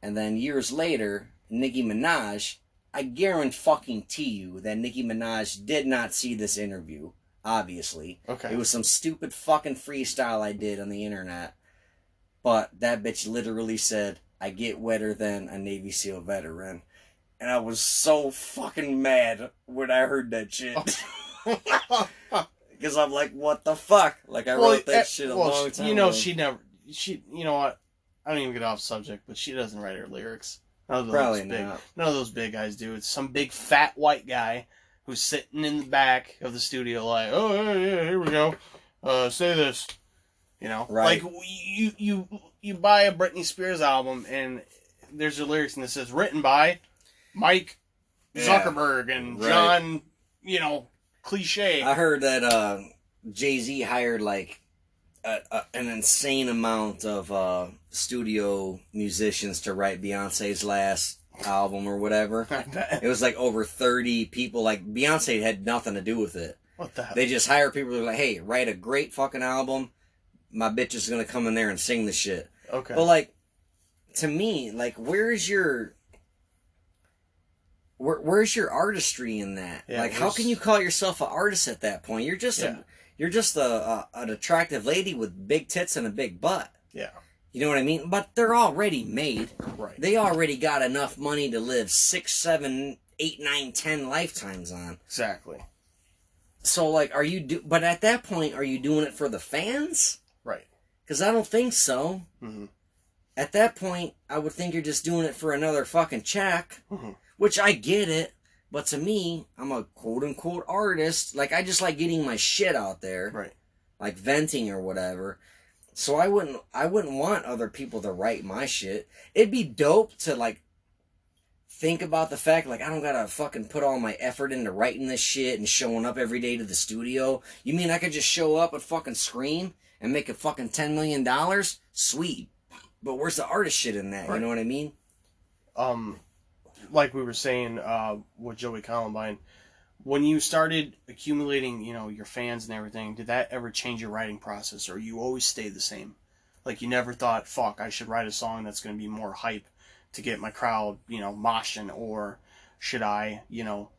And then years later, Nicki Minaj, I guarantee fucking you that Nicki Minaj did not see this interview, obviously. Okay. It was some stupid fucking freestyle I did on the internet. But that bitch literally said, I get wetter than a Navy SEAL veteran. And I was so fucking mad when I heard that shit. Because I'm like, what the fuck? Like, I wrote eh, that shit a well, long time You know, ago. she never. She. You know what? I don't even get off subject, but she doesn't write her lyrics. None of those Probably big, not. None of those big guys do. It's some big fat white guy who's sitting in the back of the studio, like, oh yeah, yeah, here we go. Uh, say this. You know, Right. like you you you buy a Britney Spears album and there's a lyrics and it says written by Mike Yeah. Zuckerberg and Right. John, you know, cliche. I heard that uh, Jay Z hired like a, a, an insane amount of uh, studio musicians to write Beyonce's last album or whatever. It was like over 30 people. Like, Beyonce had nothing to do with it. what the hell? They just hire people who are like, hey, write a great fucking album. My bitch is going to come in there and sing the shit. okay. But, like, to me, like, where's your. Where, where's your artistry in that? Yeah, like, how can you call yourself an artist at that point? You're just Yeah. a, you're just a, a an attractive lady with big tits and a big butt. yeah. You know what I mean? But they're already made. Right. They already got enough money to live six, seven, eight, nine, ten lifetimes on. exactly. So, like, are you do? But at that point, are you doing it for the fans? Right. Because I don't think so. hmm At that point, I would think you're just doing it for another fucking check. Mhm. Which I get it, but to me, I'm a quote unquote artist. Like, I just like getting my shit out there, Right. like venting or whatever. So I wouldn't, I wouldn't want other people to write my shit. It'd be dope to like think about the fact like I don't gotta fucking put all my effort into writing this shit and showing up every day to the studio. You mean I could just show up and fucking scream and make a fucking ten million dollars? Sweet. But where's the artist shit in that? Right. You know what I mean? um, like we were saying uh, with Joey Columbine, when you started accumulating, you know, your fans and everything, did that ever change your writing process, or you always stayed the same? Like you never thought, "Fuck, I should write a song that's going to be more hype to get my crowd, you know, moshing," or should I, you know,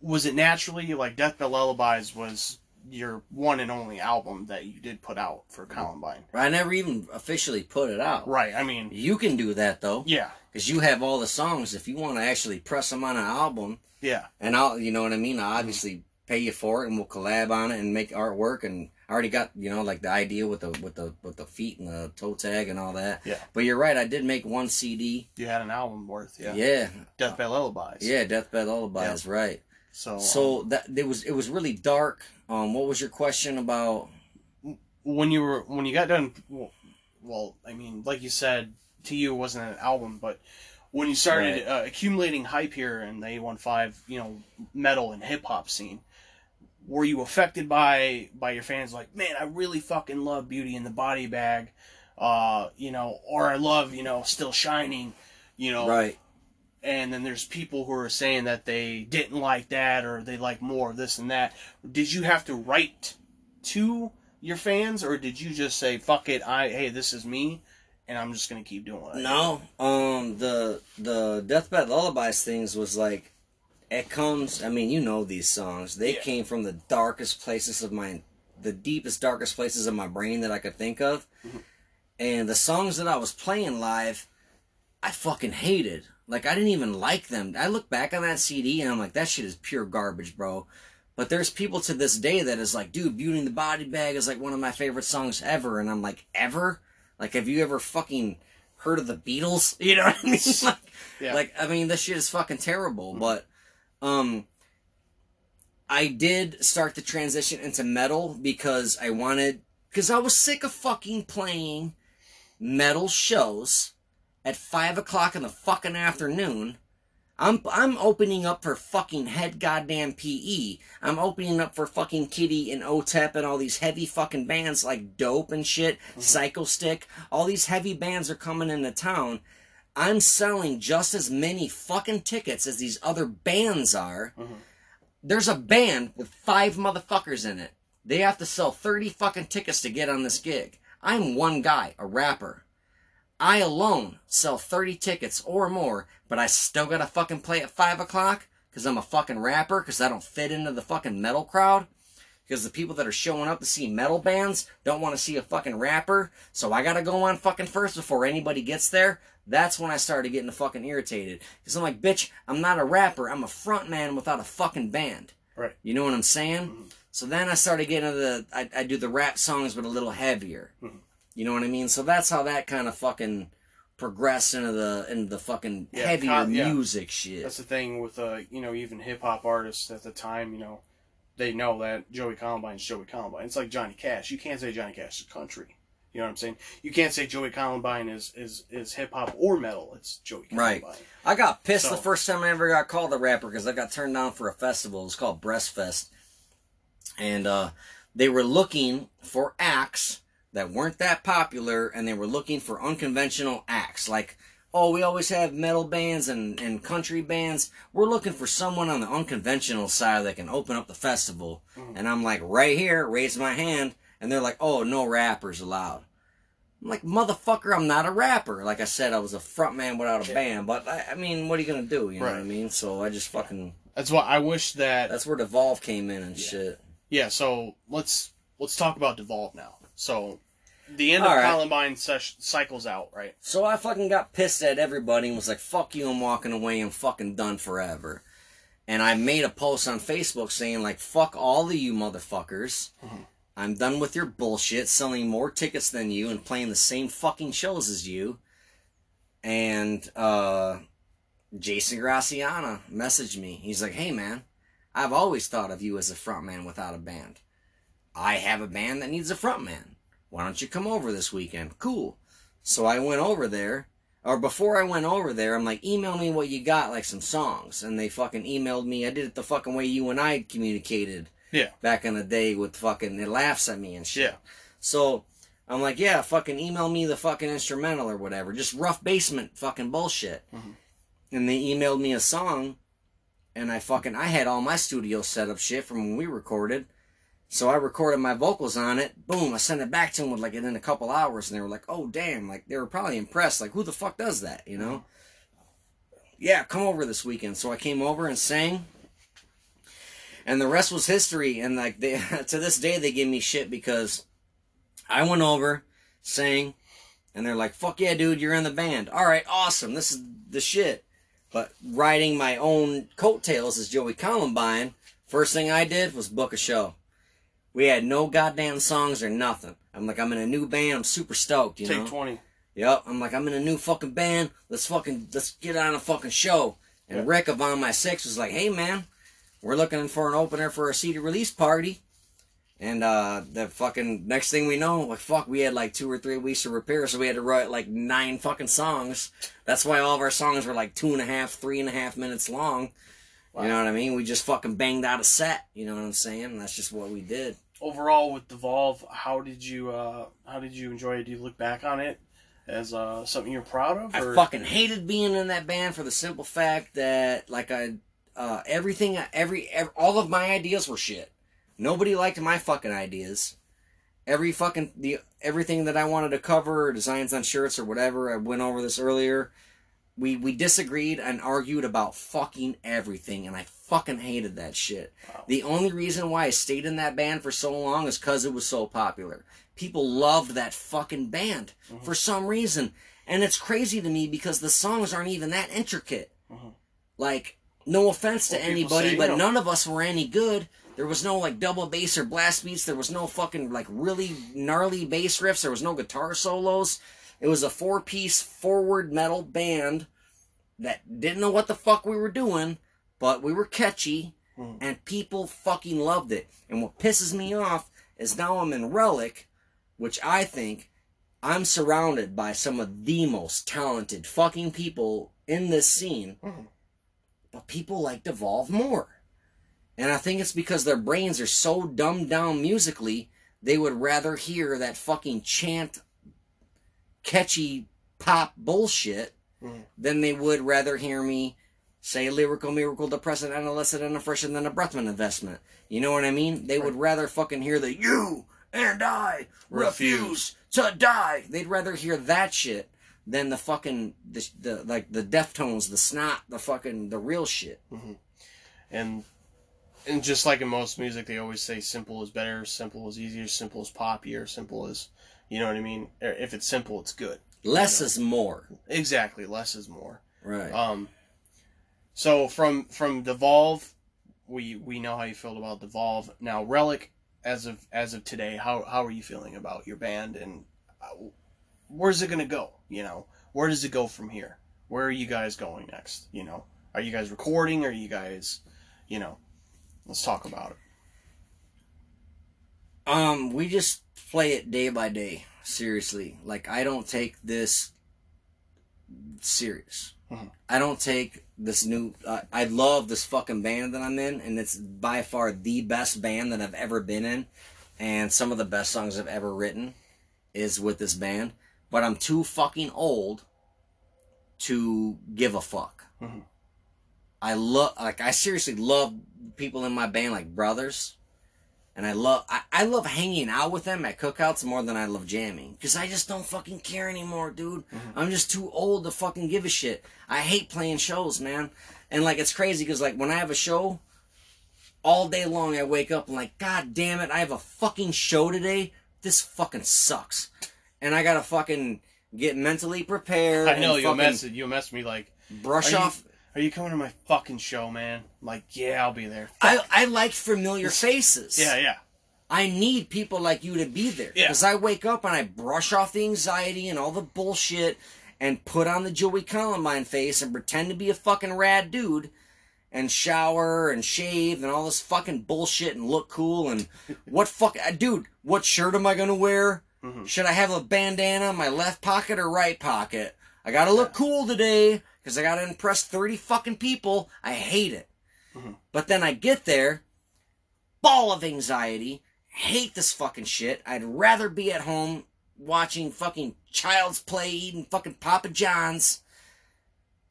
was it naturally like Deathbed Lullabies was your one and only album that you did put out for Columbine? I never even officially put it out. Right. I mean, You can do that though, yeah, because you have all the songs. If you want to actually press them on an album, yeah, and I'll, you know what I mean. I'll obviously pay you for it, and we'll collab on it and make artwork. And I already got, you know, like the idea with the with the with the feet and the toe tag and all that. Yeah. But you're right. I did make one CD. you had an album worth, yeah, Yeah. Deathbed Lullabies. Yeah. Deathbed Lullabies. Right. So, So um, that it was it was really dark. Um, what was your question about? when you were when you got done, well, well, I mean, like you said, to you it wasn't an album, but when you started Right. uh, accumulating hype here in the A15, you know, metal and hip hop scene, were you affected by by your fans? Like, man, I really fucking love Beauty in the Body Bag, uh, you know, or I love, you know, Still Shining, you know, Right. And then there's people who are saying that they didn't like that or they like more of this and that. Did you have to write to your fans or did you just say fuck it, I hey, this is me and I'm just going to keep doing it? No. Um. The the Deathbed Lullabies things was like, it comes. I mean, you know these songs. They Yeah. came from the darkest places of my, the deepest, darkest places of my brain that I could think of. Mhm. And the songs that I was playing live, I fucking hated. Like I didn't even like them. I look back on that CD and I'm like, that shit is pure garbage, bro. But there's people to this day that is like, dude, Beauty in the Body Bag is like one of my favorite songs ever. And I'm like, ever? Like, have you ever fucking heard of the Beatles? You know what I mean? like, Yeah. like, I mean, this shit is fucking terrible. But, um, I did start the transition into metal because I wanted, because I was sick of fucking playing metal shows at five o'clock in the fucking afternoon. I'm I'm opening up for fucking head goddamn PE. I'm opening up for fucking Kittie and OTEP and all these heavy fucking bands like Dope and shit, Psychostick. All these heavy bands are coming into town. I'm selling just as many fucking tickets as these other bands are. Mhm. There's a band with five motherfuckers in it. They have to sell 30 fucking tickets to get on this gig. I'm one guy, a rapper. I alone sell 30 tickets or more, but I still gotta fucking play at 5 o'clock because I'm a fucking rapper because I don't fit into the fucking metal crowd. Because the people that are showing up to see metal bands don't want to see a fucking rapper, so I gotta go on fucking first before anybody gets there. That's when I started getting fucking irritated. Because I'm like, bitch, I'm not a rapper, I'm a front man without a fucking band. Right. You know what I'm saying? Mhm. So then I started getting into the, I, I do the rap songs, but a little heavier. Mhm. You know what I mean? So that's how that kind of fucking progressed into the into the fucking Yeah, heavier yeah. music shit. That's the thing with uh, you know, even hip hop artists at the time, you know, they know that Joey Columbine's Joey Columbine. It's like Johnny Cash. You can't say Johnny Cash is country. You know what I'm saying? You can't say Joey Columbine is is, is hip hop or metal. It's Joey Right. Columbine. I got pissed So- the first time I ever got called a rapper because I got turned down for a festival. It was called Breastfest, and uh, they were looking for acts that weren't that popular, and they were looking for unconventional acts like. Oh, we always have metal bands and, and country bands. We're looking for someone on the unconventional side that can open up the festival. Mhm. And I'm like, right here, raise my hand. And they're like, oh, no rappers allowed. I'm like, motherfucker, I'm not a rapper. Like I said, I was a frontman without a band. But I, I mean, what are you gonna do? You know what I mean? So I just fucking. That's why I wish that. That's where Devolve came in and Yeah. shit. Yeah. So let's let's talk about Devolve now. So the end All of right. Columbine sesh- cycles out, right? So I fucking got pissed at everybody and was like, fuck you, I'm walking away, I'm fucking done forever. And I made a post on Facebook saying, like, fuck all of you motherfuckers. Mhm. I'm done with your bullshit, selling more tickets than you and playing the same fucking shows as you. And, uh, Jason Graciana messaged me. He's like, hey man, I've always thought of you as a frontman without a band. I have a band that needs a frontman. Why don't you come over this weekend? Cool. So I went over there, or before I went over there, I'm like, email me what you got, like some songs. And they fucking emailed me. I did it the fucking way you and I communicated Yeah. back in the day with fucking, it laughs at me and shit. Yeah. So I'm like, yeah, fucking email me the fucking instrumental or whatever. Just rough basement fucking bullshit. Mhm. And they emailed me a song, and I fucking, I had all my studio setup shit from when we recorded. So I recorded my vocals on it. Boom, I sent it back to them with like in a couple hours, and they were like, "Oh damn!" Like they were probably impressed. Like who the fuck does that? You know? Yeah, come over this weekend. So I came over and sang, and the rest was history. And like they, to this day, they give me shit because I went over, sang, and they're like, "Fuck yeah, dude, you're in the band. All right, awesome. This is the shit." But riding my own coattails as Joey Columbine, first thing I did was book a show. We had no goddamn songs or nothing. I'm like, I'm in a new band. I'm super stoked, you Take know. twenty. Yep. I'm like, I'm in a new fucking band. Let's fucking let's get on a fucking show. And Yeah. Rick of On My Six was like, Hey man, we're looking for an opener for a CD release party. And uh the fucking next thing we know, like fuck, we had like two or three weeks of repair, so we had to write like nine fucking songs. That's why all of our songs were like two and a half, three and a half minutes long. You know what I mean? We just fucking banged out a set. You know what I'm saying? That's just what we did. Overall, with Devolve, how did you uh, how did you enjoy it? Do you look back on it as uh, something you're proud of? I fucking hated being in that band for the simple fact that like I uh, everything every, ev all of my ideas were shit. Nobody liked my fucking ideas. Every fucking the everything that I wanted to cover, designs on shirts or whatever. I went over this earlier. We we disagreed and argued about fucking everything, and I fucking hated that shit. Wow. The only reason why I stayed in that band for so long is because it was so popular. People loved that fucking band Mhm. for some reason. And it's crazy to me because the songs aren't even that intricate. Mhm. Like, no offense to Well, anybody, say, but know- none of us were any good. There was no like double bass or blast beats. There was no fucking like really gnarly bass riffs. There was no guitar solos. It was a four piece forward metal band that didn't know what the fuck we were doing, but we were catchy Mhm. and people fucking loved it. And what pisses me off is now I'm in Relic, which I think I'm surrounded by some of the most talented fucking people in this scene, Mhm. but people like Devolve more. And I think it's because their brains are so dumbed down musically, they would rather hear that fucking chant, catchy pop bullshit Mhm. than they would rather hear me say lyrical, miracle, depressant, adolescent, and a fresher than a Breathman investment. You know what I mean? They would rather fucking hear the you and I refuse, Refuse. to die. They'd rather hear that shit than the fucking the, the like the Deftones, the snot, the fucking the real shit. and and just like in most music, they always say simple is better, simple is easier, simple is poppier, simple is, you know what I mean. If it's simple, it's good. Less know. is more. Exactly, less is more. Right. Um, so from from Devolve, we we know how you feel about Devolve. Now Relic, as of as of today, how how are you feeling about your band and uh, where's it gonna go? You know, where does it go from here? Where are you guys going next? You know, are you guys recording? Are you guys, you know, let's talk about it. Um, we just play it day by day. Seriously, like I don't take this serious. Mhm. I don't take this new. Uh, I love this fucking band that I'm in, and it's by far the best band that I've ever been in, and some of the best songs I've ever written is with this band. But I'm too fucking old to give a fuck. Mhm. I love, like, I seriously love people in my band like brothers and I love I, I love hanging out with them at cookouts more than I love jamming because I just don't fucking care anymore, dude. Mm-hmm. I'm just too old to fucking give a shit. I hate playing shows, man. And like it's crazy because like when I have a show, all day long I wake up and like, God damn it, I have a fucking show today. This fucking sucks, and I gotta fucking get mentally prepared. I know you messed you messed me like, brush are you- off. Are you coming to my fucking show, man? I'm like, yeah, I'll be there. I I like familiar faces. Yeah, yeah. I need people like you to be there. Yeah. Because I wake up and I brush off the anxiety and all the bullshit and put on the Joey Columbine face and pretend to be a fucking rad dude and shower and shave and all this fucking bullshit and look cool and what fuck uh, dude, what shirt am I gonna wear? Mhm. Should I have a bandana in my left pocket or right pocket? I gotta look cool today because I gotta impress 30 fucking people. I hate it. Mhm. But then I get there, ball of anxiety, hate this fucking shit. I'd rather be at home watching fucking Child's Play, eating fucking Papa John's.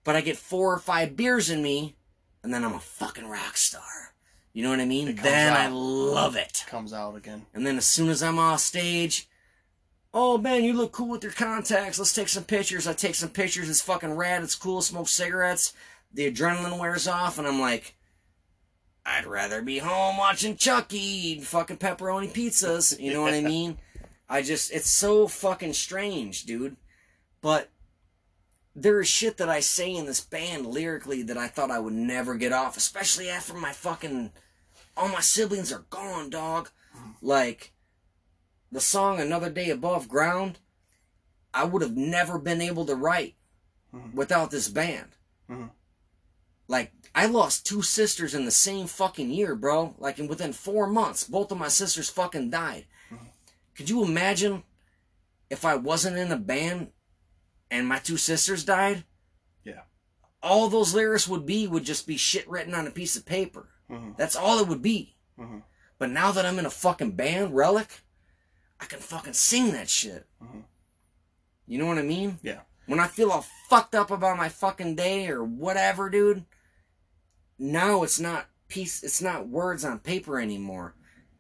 But I get four or five beers in me, and then I'm a fucking rock star. You know what I mean? Then I love it. Comes out again. And then as soon as I'm off stage, oh man, you look cool with your contacts. Let's take some pictures. I take some pictures. It's fucking rad. It's cool. Smoke cigarettes. The adrenaline wears off, and I'm like, I'd rather be home watching Chucky eating fucking pepperoni pizzas. You know what I mean? I just, it's so fucking strange, dude. But there is shit that I say in this band lyrically that I thought I would never get off, especially after my fucking all my siblings are gone, dog. Mm-hmm. Like the song Another Day Above Ground, I would have never been able to write Mhm. without this band. Mhm. Like I lost two sisters in the same fucking year, bro. Like in within 4 months, both of my sisters fucking died. Could you imagine if I wasn't in a band and my two sisters died? Yeah. All those lyrics would be would just be shit written on a piece of paper. Mhm. That's all it would be. Mhm. But now that I'm in a fucking band, Relic, I can fucking sing that shit. Mhm. You know what I mean? Yeah. When I feel all fucked up about my fucking day or whatever, dude, now it's not piece it's not words on paper anymore.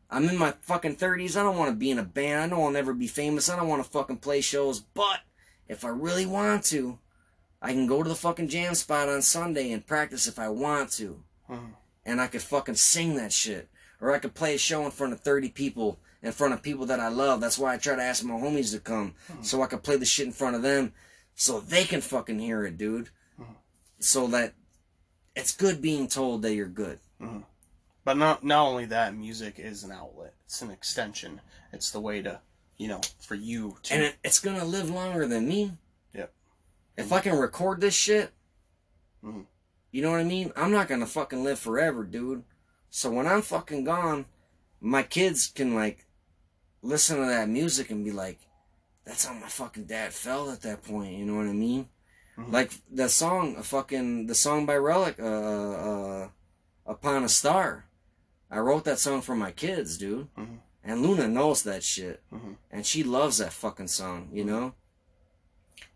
I'm in my fucking 30s. I don't want to be in a band. I know I'll never be famous. I don't want to fucking play shows. But if I really want to, I can go to the fucking jam spot on Sunday and practice if I want to Mhm. and I could fucking sing that shit. Or I could play a show in front of 30 people, in front of people that I love. That's why I try to ask my homies to come, so I could play the shit in front of them, so they can fucking hear it, dude. Mhm. So that it's good being told that you're good. Mhm. But not not only that, music is an outlet. It's an extension. It's the way to, you know, for you to. and it, it's gonna live longer than me. Yep. If I can record this shit, Mhm. you know what I mean? I'm not gonna fucking live forever, dude. So when I'm fucking gone, my kids can like listen to that music and be like, "That's how my fucking dad felt at that point." You know what I mean? Mhm. Like the song, uh, fucking the song by Relic, uh, uh, "Upon a Star." I wrote that song for my kids, dude. Mhm. And Luna knows that shit Mhm. and she loves that fucking song, you know?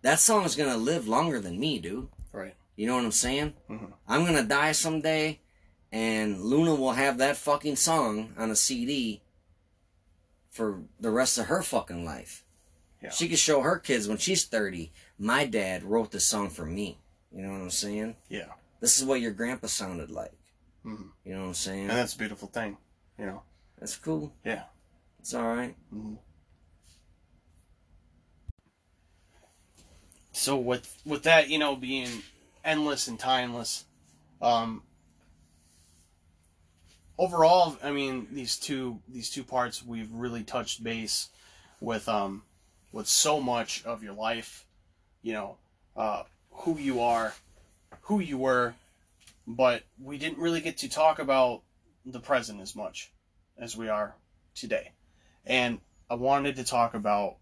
That song is gonna live longer than me, dude. Right. You know what I'm saying? Mhm. I'm gonna die someday, and Luna will have that fucking song on a CD for the rest of her fucking life. Yeah. She could show her kids when she's 30, my dad wrote this song for me. You know what I'm saying? Yeah. This is what your grandpa sounded like. Mhm. You know what I'm saying? And that's a beautiful thing. You know. That's cool. Yeah. It's alright. Mhm. So with with that, you know, being endless and timeless, um, overall, I mean, these two these two parts we've really touched base with um with so much of your life, you know, uh, who you are, who you were, but we didn't really get to talk about the present as much as we are today. And I wanted to talk about,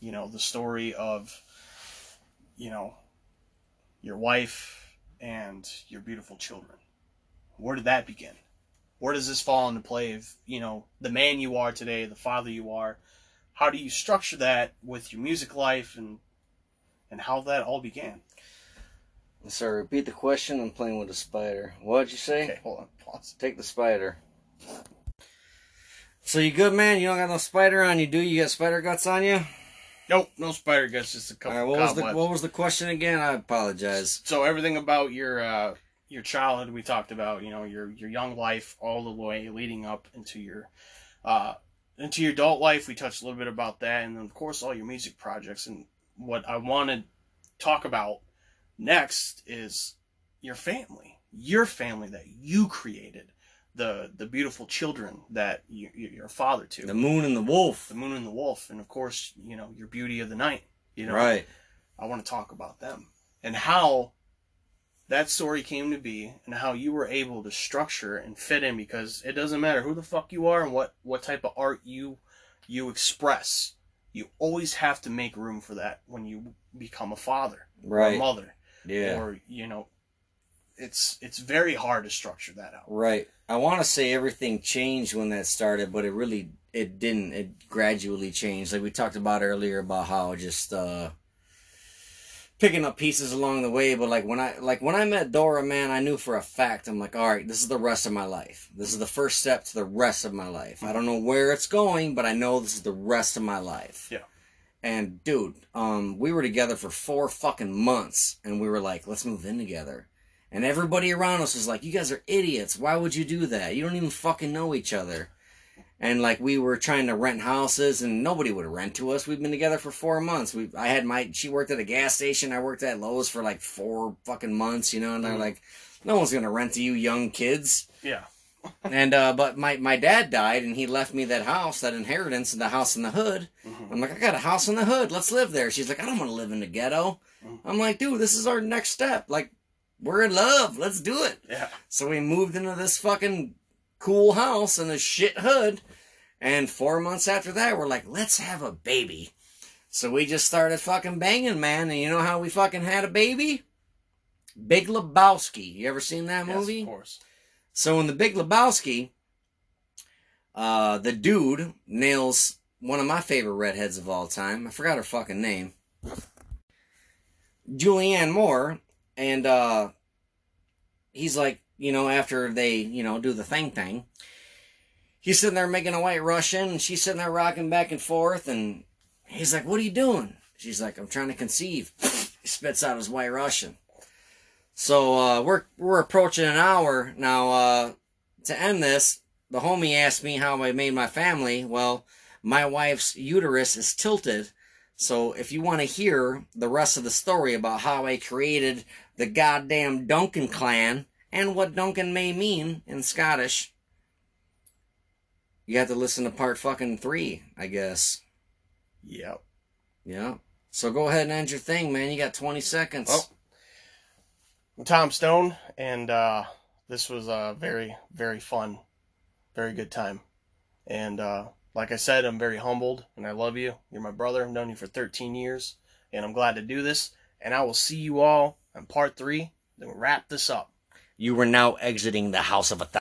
you know, the story of, you know, your wife and your beautiful children. Where did that begin? Where does this fall into play of, you know, the man you are today, the father you are? How do you structure that with your music life and and how that all began? Sorry, repeat the question. I'm playing with a spider. What'd you say? Okay, hold on, pause. Take the spider. So you good, man? You don't got no spider on you, do you? You got spider guts on you? Nope, no spider guts, just a All couple right. What was the. What was the question again? I apologize. so everything about your uh, your childhood we talked about you know your your young life all the way leading up into your uh, into your adult life. We touched a little bit about that. And then of course all your music projects. And what i want to talk about next is your family your family that you created the the beautiful children that you, you- you're a father to The moon and the wolf. the moon and the wolf. And of course you know your beauty of the night you know. Right. I want to talk about them and how that story came to be and how you were able to structure and fit in because it doesn't matter who the fuck you are and what what type of art you you express you always have to make room for that when you become a father or a mother Yeah. or you know it's it's very hard to structure that out Right. I want to say everything changed when that started, but it really it didn't. It gradually changed. Like we talked about earlier about how just uh picking up pieces along the way, but like when I like when I met Dora, man, I knew for a fact I'm like, all right, this is the rest of my life. This is the first step to the rest of my life. I don't know where it's going, but I know this is the rest of my life. Yeah. And dude, um, we were together for four fucking months, and we were like, let's move in together. And everybody around us was like, "You guys are idiots. Why would you do that? You don't even fucking know each other." And like we were trying to rent houses, and nobody would rent to us. We've been together for four months. We, I had my, she worked at a gas station. I worked at Lowe's for like four fucking months. You know, and they're Mhm. like, "No one's gonna rent to you, young kids." yeah and uh, but my my dad died, and he left me that house, that inheritance, and the house in the hood. Mhm. I'm like, I got a house in the hood. Let's live there. She's like, I don't want to live in the ghetto. Mhm. I'm like, dude, this is our next step. Like, we're in love. Let's do it. yeah So we moved into this fucking cool house in this shit hood. And four months after that, we're like, let's have a baby. So we just started fucking banging, man. And you know how we fucking had a baby? Big Lebowski. You ever seen that movie? yes, movie? of course So in the Big Lebowski, uh, the dude nails one of my favorite redheads of all time. I forgot her fucking name. Julianne Moore, and uh, he's like, you know, after they, you know, do the thing thing, he's sitting there making a white Russian, and she's sitting there rocking back and forth, and he's like, "What are you doing?" She's like, "I'm trying to conceive." he spits out his white Russian. So uh, we're we're approaching an hour now. Uh, to end this, the homie asked me how I made my family. Well, my wife's uterus is tilted. So if you want to hear the rest of the story about how I created the goddamn Duncan clan and what Duncan may mean in Scottish, you have to listen to part fucking three, I guess. Yep. Yeah. So go ahead and end your thing, man. You got 20 seconds. Oh. I'm Tom Stone, and uh, this was a very, very fun, very good time. And uh, like I said, I'm very humbled, and I love you. You're my brother. I've known you for 13 years, and I'm glad to do this. And I will see you all on part three. Then we'll wrap this up. You were now exiting the house of a thousand.